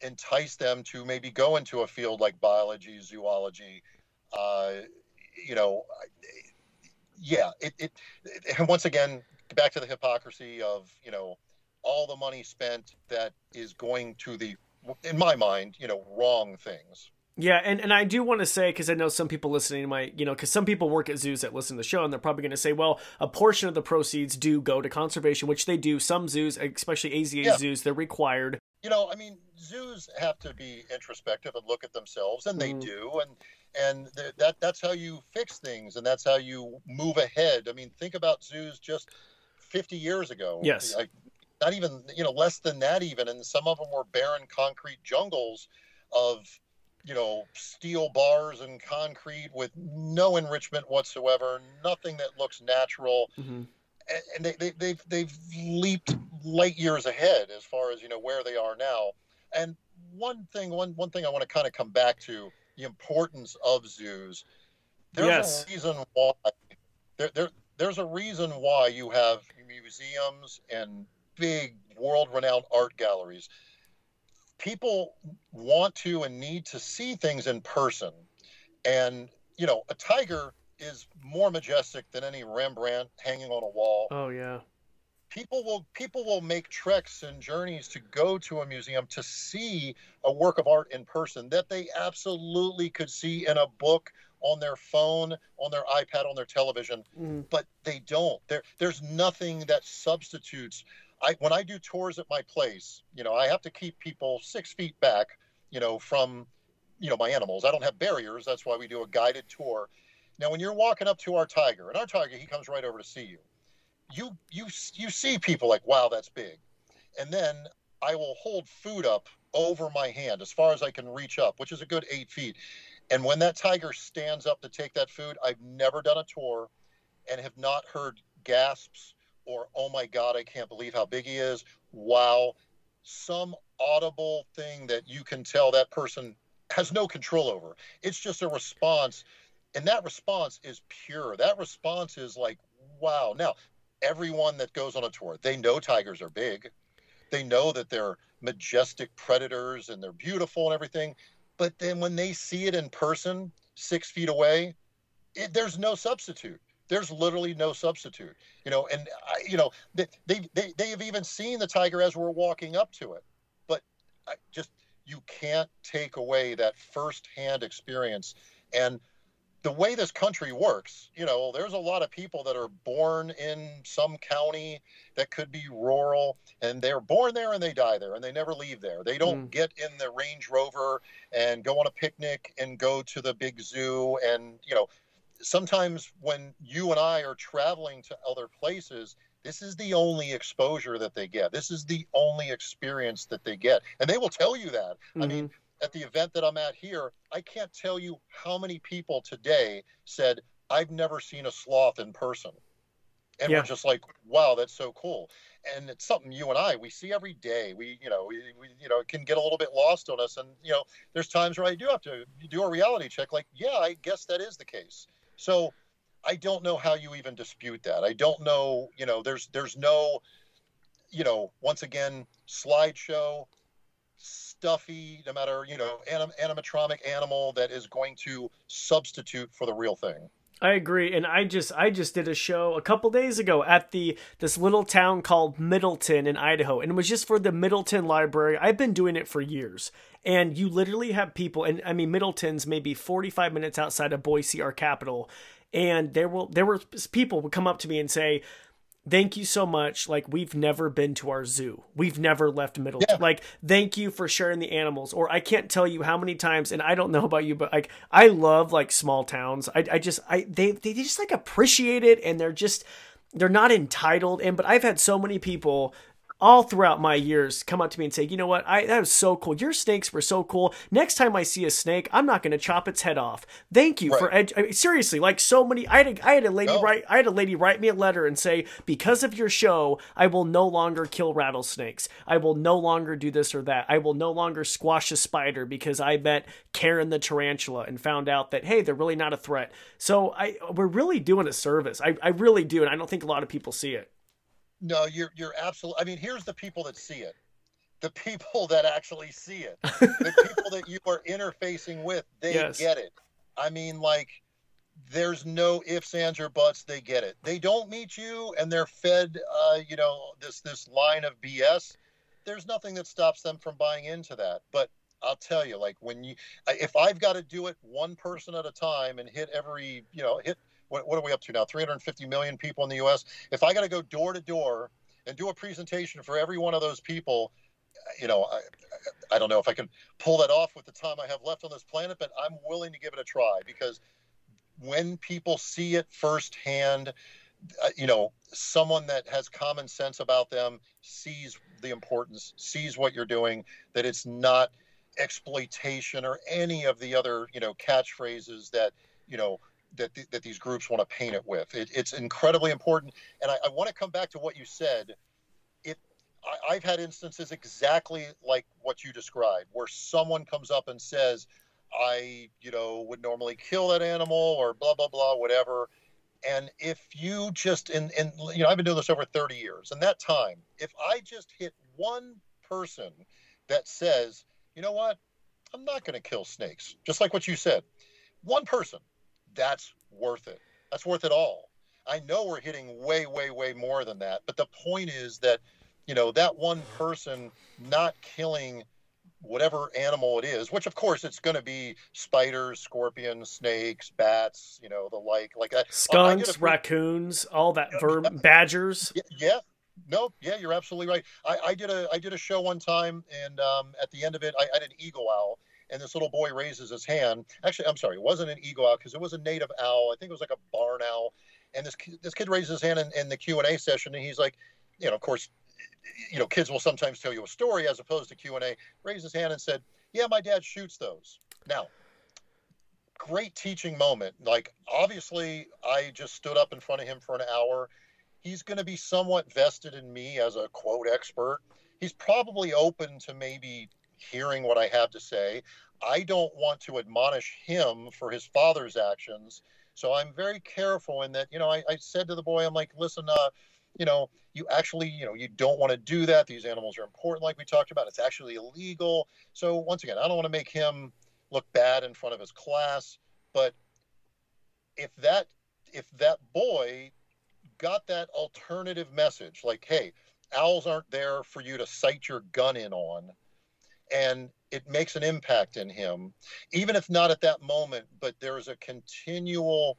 entice them to maybe go into a field like biology, zoology. Uh, you know, yeah, it, it, it, and once again, back to the hypocrisy of you know all the money spent that is going to the in my mind, you know, wrong things. Yeah, and, and I do want to say because I know some people listening might, you know, because some people work at zoos that listen to the show, and they're probably going to say, well, a portion of the proceeds do go to conservation, which they do. Some zoos, especially AZA yeah. zoos, they're required. You know, I mean, zoos have to be introspective and look at themselves, and they mm. do, and and th- that that's how you fix things, and that's how you move ahead. I mean, think about zoos just 50 years ago. Yes, I, not even you know less than that even and some of them were barren concrete jungles of you know, steel bars and concrete with no enrichment whatsoever, nothing that looks natural. Mm-hmm. And they, they, they've, they've leaped light years ahead as far as, you know, where they are now. And one thing, one, one thing I want to kind of come back to the importance of zoos. There's yes. a reason why there, there, there's a reason why you have museums and big world renowned art galleries people want to and need to see things in person. And, you know, a tiger is more majestic than any Rembrandt hanging on a wall. Oh, yeah. People will people will make treks and journeys to go to a museum to see a work of art in person that they absolutely could see in a book on their phone, on their iPad, on their television, mm. but they don't. There, there's nothing that substitutes I when I do tours at my place, you know, I have to keep people six feet back, you know, from you know my animals. I don't have barriers. That's why we do a guided tour. Now, when you're walking up to our tiger, and our tiger, he comes right over to see you. You you you see people like, wow, that's big, and then I will hold food up over my hand as far as I can reach up, which is a good eight feet. And when that tiger stands up to take that food, I've never done a tour and have not heard gasps or oh my god i can't believe how big he is. Wow. Some audible thing that you can tell that person has no control over. It's just a response and that response is pure. That response is like wow. Now everyone that goes on a tour they know tigers are big. They know that they're majestic predators and they're beautiful and everything. But then when they see it in person six feet away it, there's no substitute there's literally no substitute, you know. And I, you know, they, they they they have even seen the tiger as we're walking up to it, but I just you can't take away that firsthand experience. And the way this country works, you know, there's a lot of people that are born in some county that could be rural, and they're born there and they die there, and they never leave there. They don't mm. get in the Range Rover and go on a picnic and go to the big zoo and you know sometimes when you and I are traveling to other places, this is the only exposure that they get. This is the only experience that they get. And they will tell you that. Mm-hmm. I mean, mm-hmm. at the event that I'm at here, I can't tell you how many people today said, I've never seen a sloth in person. And yeah. we're just like, wow, that's so cool. And it's something you and I we see every day. We, you know, we, we, you know, it can get a little bit lost on us. And you know, there's times where I do have to do a reality check. Like, yeah, I guess that is the case. So I don't know how you even dispute that. I don't know, you know, there's there's no, you know, once again, slideshow, stuffy, no matter, you know, anim- animatronic animal that is going to substitute for the real thing. I agree, and I just I just did a show a couple days ago at the this little town called Middleton in Idaho, and it was just for the Middleton Library. I've been doing it for years, and you literally have people, and I mean Middleton's maybe forty five minutes outside of Boise, our capital, and there will there were people would come up to me and say, thank you so much. Like we've never been to our zoo. We've never left Middleton. Yeah. Like thank you for sharing the animals. Or I can't tell you how many times, and I don't know about you, but like I love like small towns. I, I just I they they just like appreciate it, and they're just they're not entitled. And but I've had so many people all throughout my years come up to me and say, you know what, I that was so cool. Your snakes were so cool. Next time I see a snake, I'm not going to chop its head off. Thank you right. for ed- I mean, seriously. Like so many, I had a, I had a lady no. write I had a lady write me a letter and say, because of your show, I will no longer kill rattlesnakes. I will no longer do this or that. I will no longer squash a spider because I met Karen the tarantula and found out that hey, they're really not a threat. So I we're really doing a service. I I really do, and I don't think a lot of people see it. No, you're you're absolutely. I mean, here's the people that see it. The people that actually see it. the people that you are interfacing with, they yes. get it. I mean, like, there's no ifs, ands, or buts. They get it. They don't meet you, and they're fed, uh, you know, this this line of BS. There's nothing that stops them from buying into that. But I'll tell you, like when you, if I've got to do it one person at a time and hit every, you know, hit what, what are we up to now? 350 million people in the U.S. If I got to go door to door and do a presentation for every one of those people, you know, I, I don't know if I can pull that off with the time I have left on this planet, but I'm willing to give it a try because when people see it firsthand, uh, you know, someone that has common sense about them sees the importance, sees what you're doing, that it's not exploitation or any of the other you know catchphrases that you know that th- that these groups want to paint it with. It, it's incredibly important, and I, I want to come back to what you said. It I, I've had instances exactly like what you described, where someone comes up and says, "I you know would normally kill that animal," or blah blah blah, whatever. And if you just in in you know I've been doing this over 30 years, and that time, if I just hit one person that says, you know what, I'm not going to kill snakes, just like what you said, one person, that's worth it. That's worth it all. I know we're hitting way, way, way more than that, but the point is that you know that one person not killing whatever animal it is, which of course it's going to be spiders, scorpions, snakes, bats, you know, the like, like that. Skunks, raccoons, all that verb, badgers. Yeah, yeah, no, yeah, you're absolutely right. I, I did a I did a show one time, and um, at the end of it, I, I had an eagle owl, and this little boy raises his hand. Actually, I'm sorry, it wasn't an eagle owl because it was a native owl. I think it was like a barn owl. And this this kid raises his hand in, in the Q and A session, and he's like, you know, of course, you know, kids will sometimes tell you a story as opposed to Q and A. Raised his hand and said, "Yeah, my dad shoots those." Now, great teaching moment. Like, obviously, I just stood up in front of him for an hour. He's going to be somewhat vested in me as a quote expert. He's probably open to maybe hearing what I have to say. I don't want to admonish him for his father's actions. So I'm very careful in that, you know, I, I said to the boy, I'm like, listen, uh, you know, you actually, you know, you don't want to do that. These animals are important, like we talked about. It's actually illegal. So once again, I don't want to make him look bad in front of his class. But if that if that boy got that alternative message, like, hey, owls aren't there for you to sight your gun in on, and it makes an impact in him, even if not at that moment, but there's a continual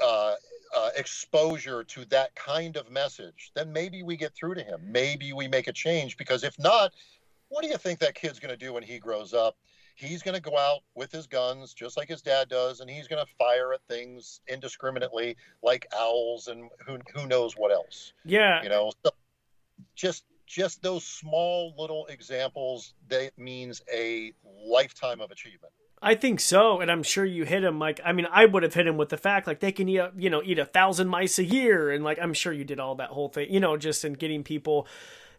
uh, uh, exposure to that kind of message, then maybe we get through to him. Maybe we make a change because if not, what do you think that kid's going to do when he grows up? He's going to go out with his guns just like his dad does, and he's going to fire at things indiscriminately like owls and who who knows what else. Yeah, you know, so just just those small little examples that means a lifetime of achievement. I think so, and I'm sure you hit him. Like, I mean, I would have hit him with the fact like they can eat, a, you know, eat a thousand mice a year, and like I'm sure you did all that whole thing, you know, just in getting people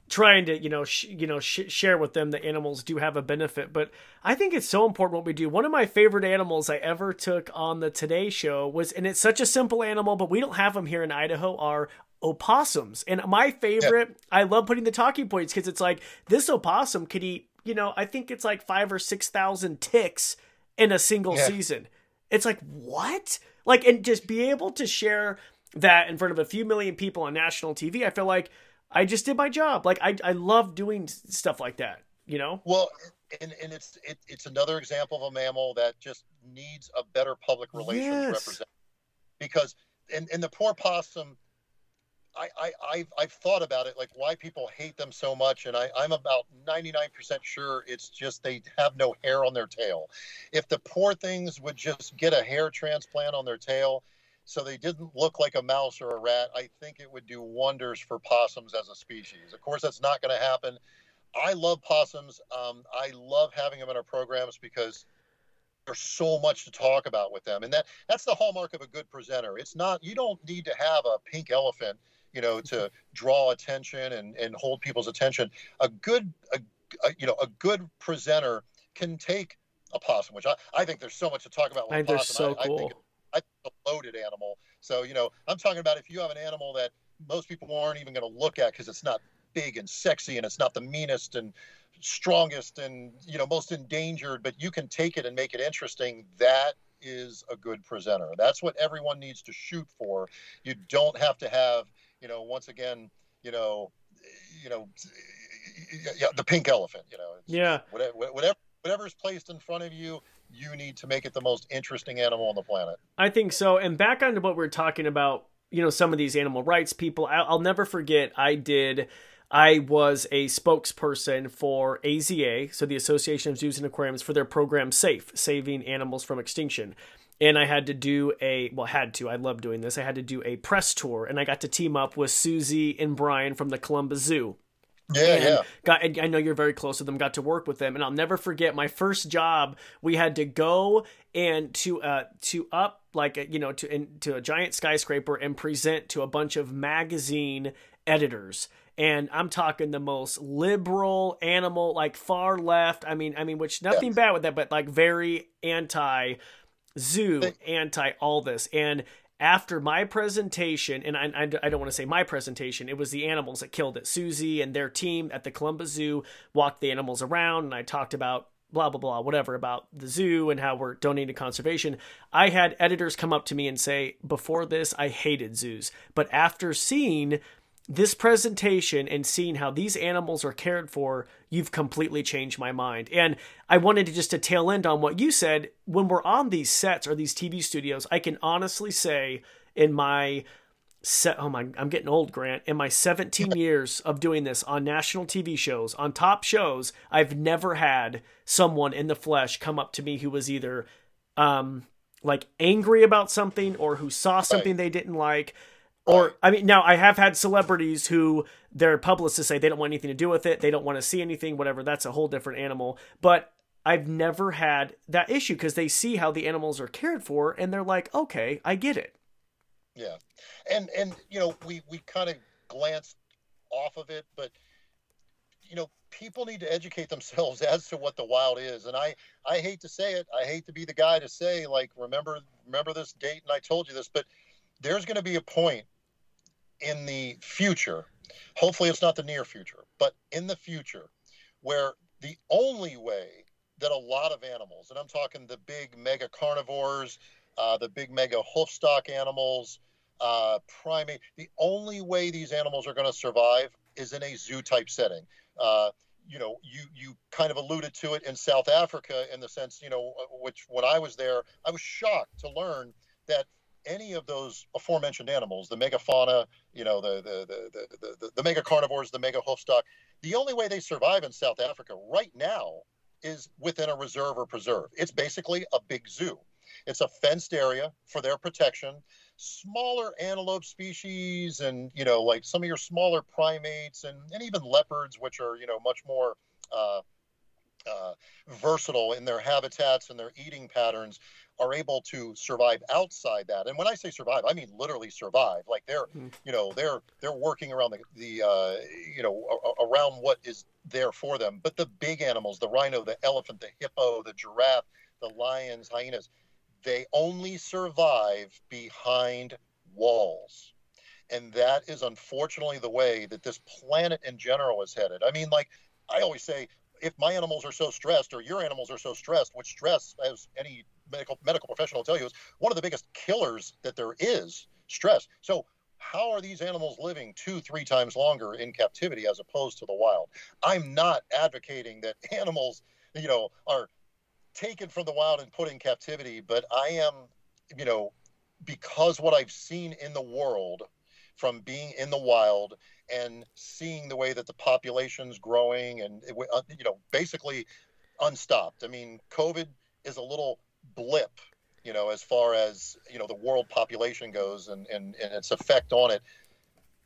trying to, you know, sh- you know, sh- share with them that animals do have a benefit. But I think it's so important what we do. One of my favorite animals I ever took on the Today Show was, and it's such a simple animal, but we don't have them here in Idaho. Are opossums, and my favorite, yeah. I love putting the talking points because it's like this opossum could eat, you know, I think it's like five or six thousand ticks in a single yeah. season. It's like, what? Like, and just be able to share that in front of a few million people on national TV, I feel like I just did my job. Like, I, I love doing stuff like that, you know? Well, and, and it's it, it's another example of a mammal that just needs a better public relations yes. representative because and, and the poor possum I, I, I've, I've thought about it, like why people hate them so much, and I, I'm about 99% sure it's just they have no hair on their tail. If the poor things would just get a hair transplant on their tail so they didn't look like a mouse or a rat, I think it would do wonders for possums as a species. Of course, that's not going to happen. I love possums. Um, I love having them in our programs because there's so much to talk about with them, and that that's the hallmark of a good presenter. It's not you don't need to have a pink elephant you know, to draw attention and, and hold people's attention. A good, a, a, you know, a good presenter can take a possum, which I, I think there's so much to talk about with I possum. So I, cool. I think I think a loaded animal. So, you know, I'm talking about if you have an animal that most people aren't even going to look at because it's not big and sexy and it's not the meanest and strongest and, you know, most endangered, but you can take it and make it interesting. That is a good presenter. That's what everyone needs to shoot for. You don't have to have you know, once again, you know, you know, yeah, the pink elephant, you know, yeah, whatever, whatever, whatever is placed in front of you, you need to make it the most interesting animal on the planet. I think so. And back onto what we are talking about, you know, some of these animal rights people, I'll, I'll never forget. I did. I was a spokesperson for AZA, so the Association of Zoos and Aquariums, for their program SAFE, Saving Animals from Extinction and I had to do a well had to I love doing this I had to do a press tour and I got to team up with Susie and Brian from the Columbus Zoo Yeah, and yeah. Got, and I know you're very close with them. Got to work with them, and I'll never forget my first job. We had to go and to uh to up like you know to in, to a giant skyscraper and present to a bunch of magazine editors and I'm talking the most liberal animal, like far left. I mean, I mean, which nothing yeah. bad with that, but like very anti zoo, anti all this. And after my presentation, and I, I, I don't want to say my presentation, it was the animals that killed it. Susie and their team at the Columbus Zoo walked the animals around, and I talked about blah blah blah whatever about the zoo and how we're donating to conservation i had editors come up to me and say before this i hated zoos but after seeing this presentation and seeing how these animals are cared for, you've completely changed my mind. And I wanted to just to tail end on what you said. When we're on these sets or these TV studios, I can honestly say in my set, oh my, I'm getting old, Grant. In my 17 years of doing this on national TV shows, on top shows, I've never had someone in the flesh come up to me who was either, um, like angry about something or who saw something they didn't like or I mean, now I have had celebrities who their publicists say they don't want anything to do with it, they don't want to see anything, whatever. That's a whole different animal. But I've never had that issue because they see how the animals are cared for, and they're like, okay, I get it. Yeah, and and you know we we kind of glanced off of it, but you know people need to educate themselves as to what the wild is and i i hate to say it i hate to be the guy to say like remember remember this date and i told you this but there's going to be a point in the future, hopefully it's not the near future, but in the future, where the only way that a lot of animals, and I'm talking the big mega carnivores, uh, the big mega hoofstock animals, uh, primate, the only way these animals are going to survive is in a zoo type setting. Uh, you know, you you kind of alluded to it in South Africa in the sense, you know, which when I was there, I was shocked to learn that any of those aforementioned animals, the megafauna, you know, the the the the, the, the mega carnivores, the mega hoofstock, the only way they survive in South Africa right now is within a reserve or preserve. It's basically a big zoo. It's a fenced area for their protection. Smaller antelope species and, you know, like some of your smaller primates and, and even leopards, which are, you know, much more uh, uh, versatile in their habitats and their eating patterns are able to survive outside that. And when I say survive, I mean literally survive. Like they're, mm-hmm. you know, they're they're working around the the uh, you know a, around what is there for them. But the big animals, the rhino, the elephant, the hippo, the giraffe, the lions, hyenas, they only survive behind walls. And that is unfortunately the way that this planet in general is headed. I mean, like I always say, if my animals are so stressed or your animals are so stressed, which stress, as any medical medical professional will tell you, is one of the biggest killers that there is. Stress. So how are these animals living two, three times longer in captivity as opposed to the wild? I'm not advocating that animals, you know, are taken from the wild and put in captivity, but I am, you know, because what I've seen in the world from being in the wild and seeing the way that the population's growing and uh, you know basically unstopped. I mean, COVID is a little blip, you know, as far as you know the world population goes and and, and its effect on it.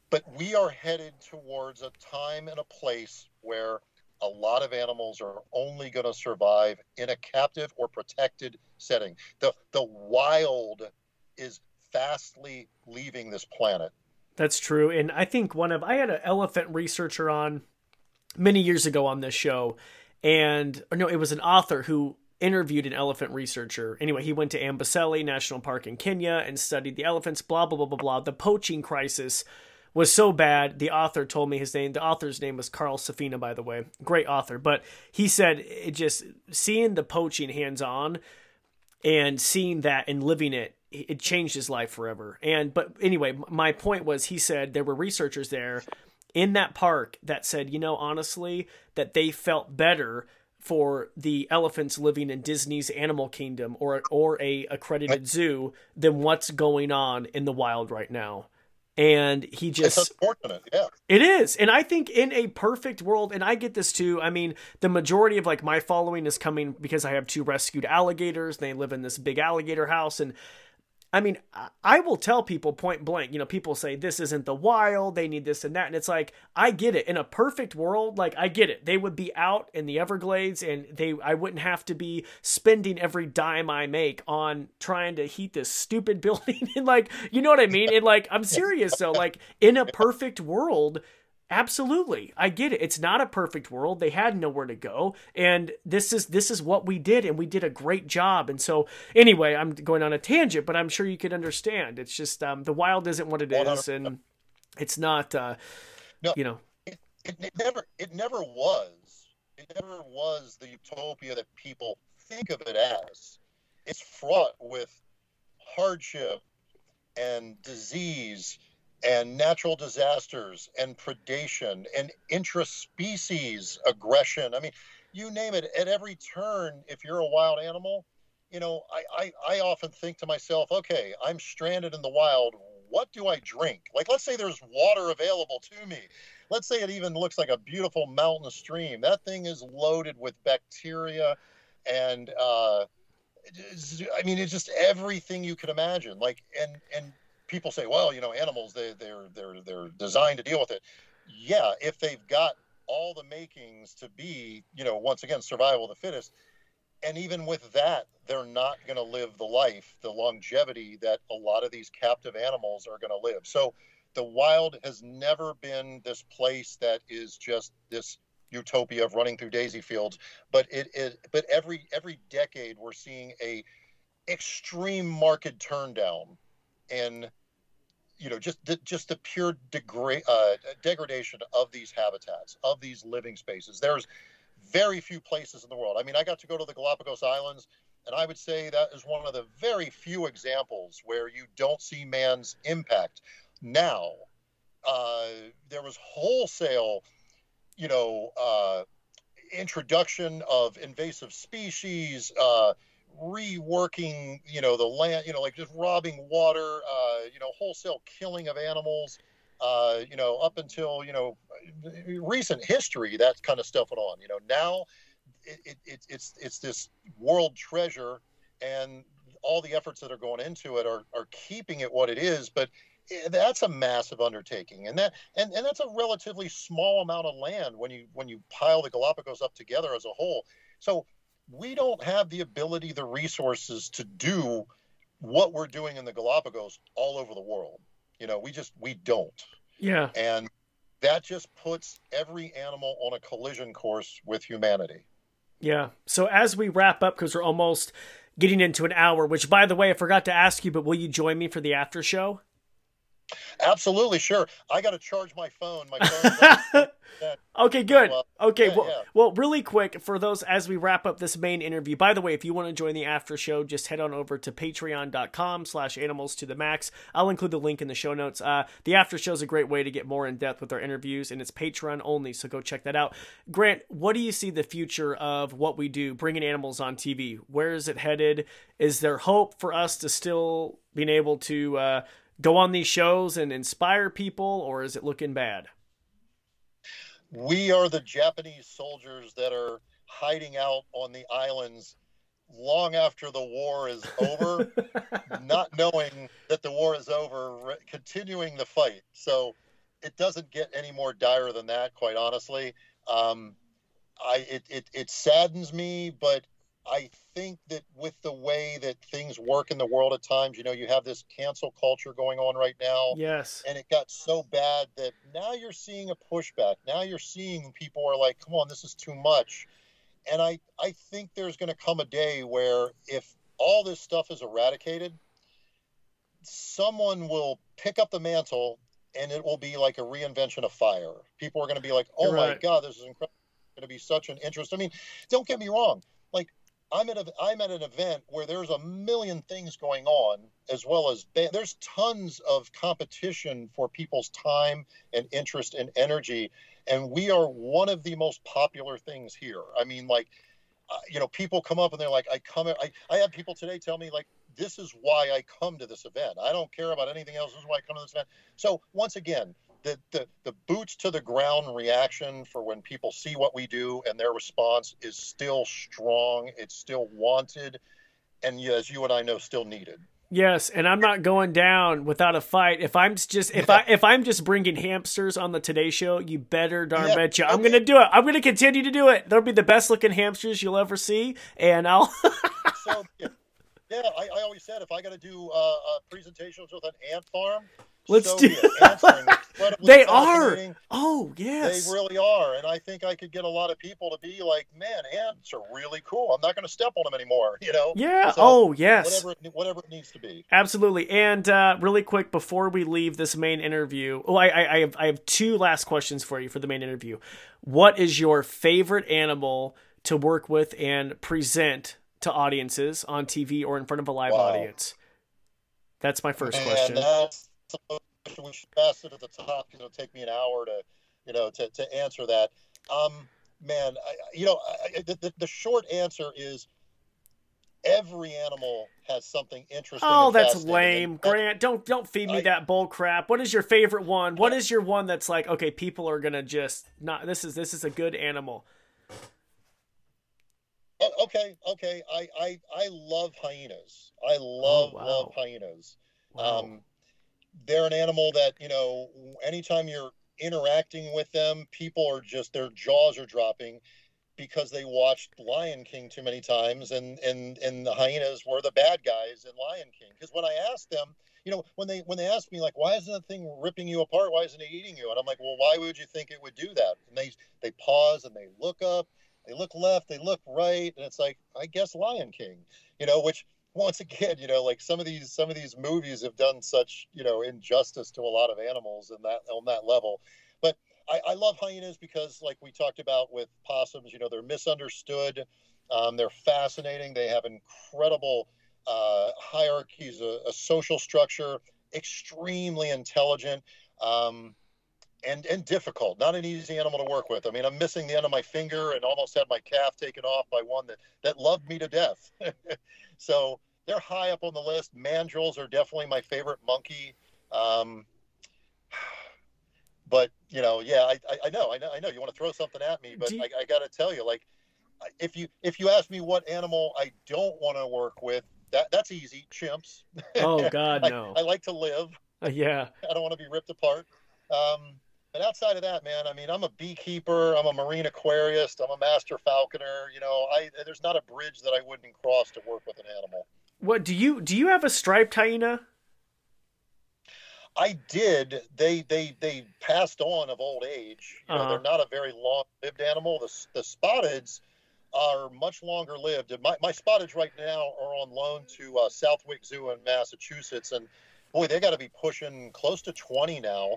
But we are headed towards a time and a place where a lot of animals are only going to survive in a captive or protected setting. The the wild is fastly leaving this planet. That's true. And I think one of I had an elephant researcher on many years ago on this show and no, it was an author who interviewed an elephant researcher. Anyway, he went to Amboseli National Park in Kenya and studied the elephants, blah blah blah blah blah. The poaching crisis was so bad. The author told me his name. The author's name was Carl Safina, by the way. Great author. But he said it just seeing the poaching hands on and seeing that and living it it changed his life forever. And but anyway, my point was he said there were researchers there in that park that said, you know, honestly, that they felt better for the elephants living in Disney's Animal Kingdom or or a accredited zoo than what's going on in the wild right now. And he just it's unfortunate, yeah. It is. And I think in a perfect world, and I get this too, I mean, the majority of like my following is coming because I have two rescued alligators. They live in this big alligator house and I mean, I will tell people point blank, you know, people say this isn't the wild, they need this and that. And it's like, I get it. In a perfect world, like I get it. They would be out in the Everglades and they I wouldn't have to be spending every dime I make on trying to heat this stupid building. and like, you know what I mean? And like, I'm serious though. Like in a perfect world, Absolutely. I get it. It's not a perfect world. They had nowhere to go. And this is this is what we did and we did a great job. And so anyway, I'm going on a tangent, but I'm sure you could understand. It's just um, the wild isn't what it is and it's not uh, no, you know. It, it never it never was. It never was the utopia that people think of it as. It's fraught with hardship and disease and natural disasters and predation and intraspecies aggression. I mean, you name it. At every turn, if you're a wild animal, you know, I, I, I often think to myself, okay, I'm stranded in the wild. What do I drink? Like, let's say there's water available to me. Let's say it even looks like a beautiful mountain stream. That thing is loaded with bacteria and, uh, I mean, it's just everything you could imagine. Like, and, and, people say, well, you know, animals they they're they're they're designed to deal with it. Yeah, if they've got all the makings to be, you know, once again, survival of the fittest. And even with that, they're not going to live the life, the longevity that a lot of these captive animals are going to live. So the wild has never been this place that is just this utopia of running through daisy fields but it, it but every every decade we're seeing a extreme market turn in you know just the, just the pure degra- uh, degradation of these habitats of these living spaces. There's very few places in the world. I mean i got to go to the galapagos islands and i would say that is one of the very few examples where you don't see man's impact. Now uh, there was wholesale you know uh, introduction of invasive species uh, reworking, you know, the land, you know, like just robbing water, uh, you know, wholesale killing of animals, uh, you know, up until, you know, recent history, that kind of stuff went on. You know, now it, it, it's, it's this world treasure and all the efforts that are going into it are, are keeping it what it is. But that's a massive undertaking and that and, and that's a relatively small amount of land when you when you pile the galapagos up together as a whole so we don't have the ability, the resources to do what we're doing in the Galapagos all over the world. You know, we just we don't. Yeah. And that just puts every animal on a collision course with humanity. Yeah. So as we wrap up, because we're almost getting into an hour, which by the way, I forgot to ask you, but will you join me for the after show? Absolutely, sure. I got to charge my phone. My phone. okay, good. So, uh, okay, yeah, well, yeah. well, really quick for those as we wrap up this main interview. By the way, if you want to join the after show, just head on over to Patreon.com/slash Animals to the Max. I'll include the link in the show notes. Uh, the after show is a great way to get more in depth with our interviews, and it's Patreon only, so go check that out. Grant, what do you see the future of what we do, bringing animals on TV? Where is it headed? Is there hope for us to still being able to uh, go on these shows and inspire people, or is it looking bad? We are the Japanese soldiers that are hiding out on the islands long after the war is over, not knowing that the war is over, continuing the fight. So it doesn't get any more dire than that, quite honestly. Um, I it, it it saddens me, but I think that with the way that things work in the world at times, you know, you have this cancel culture going on right now. Yes. And it got so bad that now you're seeing a pushback. Now you're seeing people are like, come on, this is too much. And I, I think there's going to come a day where if all this stuff is eradicated, someone will pick up the mantle and it will be like a reinvention of fire. People are going to be like, oh my God, this is incredible. Going to be such an interest. I mean, don't get me wrong. Like I'm at a, I'm at an event where there's a million things going on, as well as there's tons of competition for people's time and interest and energy, and we are one of the most popular things here. I mean, like, uh, you know, people come up and they're like, I come, I, I had people today tell me like, this is why I come to this event. I don't care about anything else. This is why I come to this event. So once again, the, the, the boots to the ground reaction for when people see what we do and their response is still strong. It's still wanted. And as you and I know, still needed. Yes, and I'm not going down without a fight. If I'm just if I if I'm just bringing hamsters on the Today Show, you better darn Yeah, bet you I'm okay. going to do it. I'm going to continue to do it. They'll be the best looking hamsters you'll ever see, and I'll. So yeah, yeah I, I always said if I got to do uh, uh, presentations with an ant farm, Let's so do- it. Ants are incredibly they are. Oh yes. They really are, and I think I could get a lot of people to be like, "Man, ants are really cool. I'm not going to step on them anymore." You know? yeah. So, oh yes. Whatever, it, whatever it needs to be. Absolutely. And uh, really quick before we leave this main interview, oh, I, I, I have I have two last questions for you for the main interview. What is your favorite animal to work with and present to audiences on TV or in front of a live Wow. audience? That's my first question. that's question we should ask it at the top because it'll take me an hour to, you know, to, to answer that. Um, man, I, you know, I, the, the, short answer is every animal has something interesting. Oh, that's lame, And- Grant. Don't don't feed me I- that bull crap. What is your favorite one? What is your one that's like, okay, people are gonna just not. This is this is a good animal. Oh, okay, okay. I, I, I love hyenas. I love, wow. love hyenas. Wow. Um, they're an animal that you know. Anytime you're interacting with them, people are just their jaws are dropping because they watched Lion King too many times, and and and the hyenas were the bad guys in Lion King. Because when I asked them, you know, when they when they asked me like, why isn't that thing ripping you apart? Why isn't it eating you? And I'm like, well, why would you think it would do that? And they they pause and they look up, they look left, they look right, and it's like, I guess Lion King, you know, which once again, you know, like some of these some of these movies have done such, you know, injustice to a lot of animals in that on that level. But I, I love hyenas because, like we talked about with possums, you know, they're misunderstood. Um, they're fascinating. They have incredible uh, hierarchies, a, a social structure, extremely intelligent. Um, and and difficult. Not an easy animal to work with. I mean, I'm missing the end of my finger and almost had my calf taken off by one that that loved me to death. so they're high up on the list. Mandrills are definitely my favorite monkey. Um, but you know, yeah, I, I, I know, I know, I know. You want to throw something at me, but you- I, I got to tell you, like, if you if you ask me what animal I don't want to work with, that that's easy. Chimps. oh God, I, no. I like to live. Uh, yeah. I don't want to be ripped apart. Um, but outside of that, man, I mean, I'm a beekeeper. I'm a marine aquarist. I'm a master falconer. You know, I there's not a bridge that I wouldn't cross to work with an animal. What do you do? You have a striped hyena? I did. They they they passed on of old age. You know, Uh-huh. they're not a very long-lived animal. The the spotteds are much longer lived. My my spotteds right now are on loan to uh, Southwick Zoo in Massachusetts, and boy, they got to be pushing close to 20 now.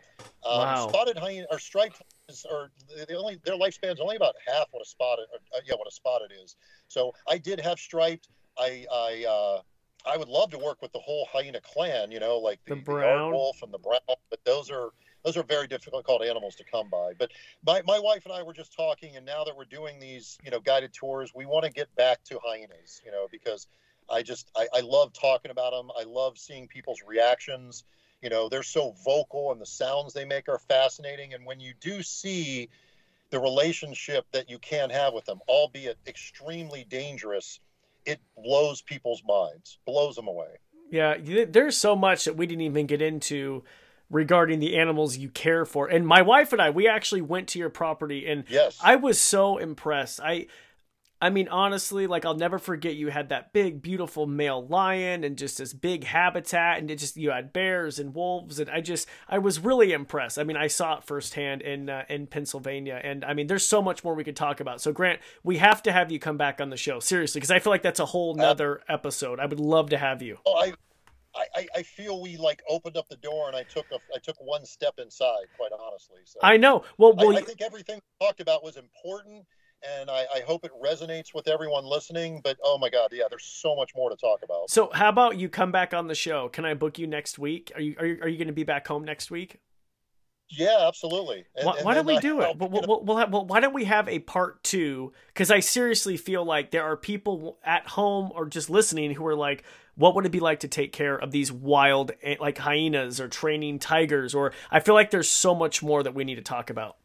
Um, Wow. Spotted hyena or striped hyenas are they only their lifespan's only about half what a spotted uh, yeah what a spotted is. So I did have striped. I I uh, I would love to work with the whole hyena clan. You know, like the, The the, brown? wolf and the brown, but those are those are very difficult animals to come by. But my, my wife and I were just talking, and now that we're doing these, you know, guided tours, we want to get back to hyenas, you know, because I just I, I love talking about them. I love seeing people's reactions. You know, they're so vocal, and the sounds they make are fascinating. And when you do see the relationship that you can have with them, albeit extremely dangerous, it blows people's minds, blows them away. Yeah, there's so much that we didn't even get into regarding the animals you care for. And my wife and I, we actually went to your property and Yes. I was so impressed. I I mean honestly, like I'll never forget you had that big beautiful male lion and just this big habitat and it just you had bears and wolves and I just I was really impressed. I mean, I saw it firsthand in uh, in Pennsylvania and I mean, there's so much more we could talk about. So Grant, we have to have you come back on the show. Seriously, because I feel like that's a whole nother episode. I would love to have you. Oh, I, I, I- I feel we like opened up the door and I took a, I took one step inside, quite honestly. So I know. Well, I, well, I think everything we talked about was important, and I, I hope it resonates with everyone listening. But oh my God, yeah, there's so much more to talk about. so how about you come back on the show? Can I book you next week? Are you are you, are you going to be back home next week? Yeah, absolutely. And- Why, and why don't we I- do I'll it? We'll, we'll, we'll have, well, why don't we have a part two? Because I seriously feel like there are people at home or just listening who are like, what would it be like to take care of these wild, eh, like hyenas or training tigers? Or I feel like there's so much more that we need to talk about.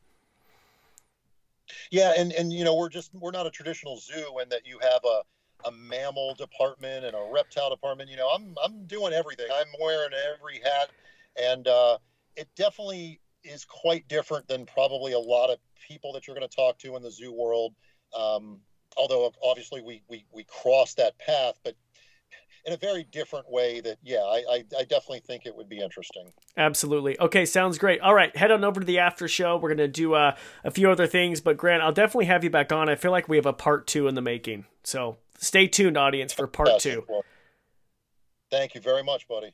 Yeah, and and you know we're just we're not a traditional zoo in that you have a a mammal department and a reptile department. You know, I'm I'm doing everything. I'm wearing every hat, and uh, it definitely is quite different than probably a lot of people that you're going to talk to in the zoo world. Um, although obviously we, we we cross that path, but in a very different way that yeah I, I, I, definitely think it would be interesting. Absolutely. Okay sounds great. All right head on over to the after show. We're gonna do uh, a few other things but grant i'll definitely have you back on. I feel like we have a part two in the making. So stay tuned audience for part two. Thank you very much buddy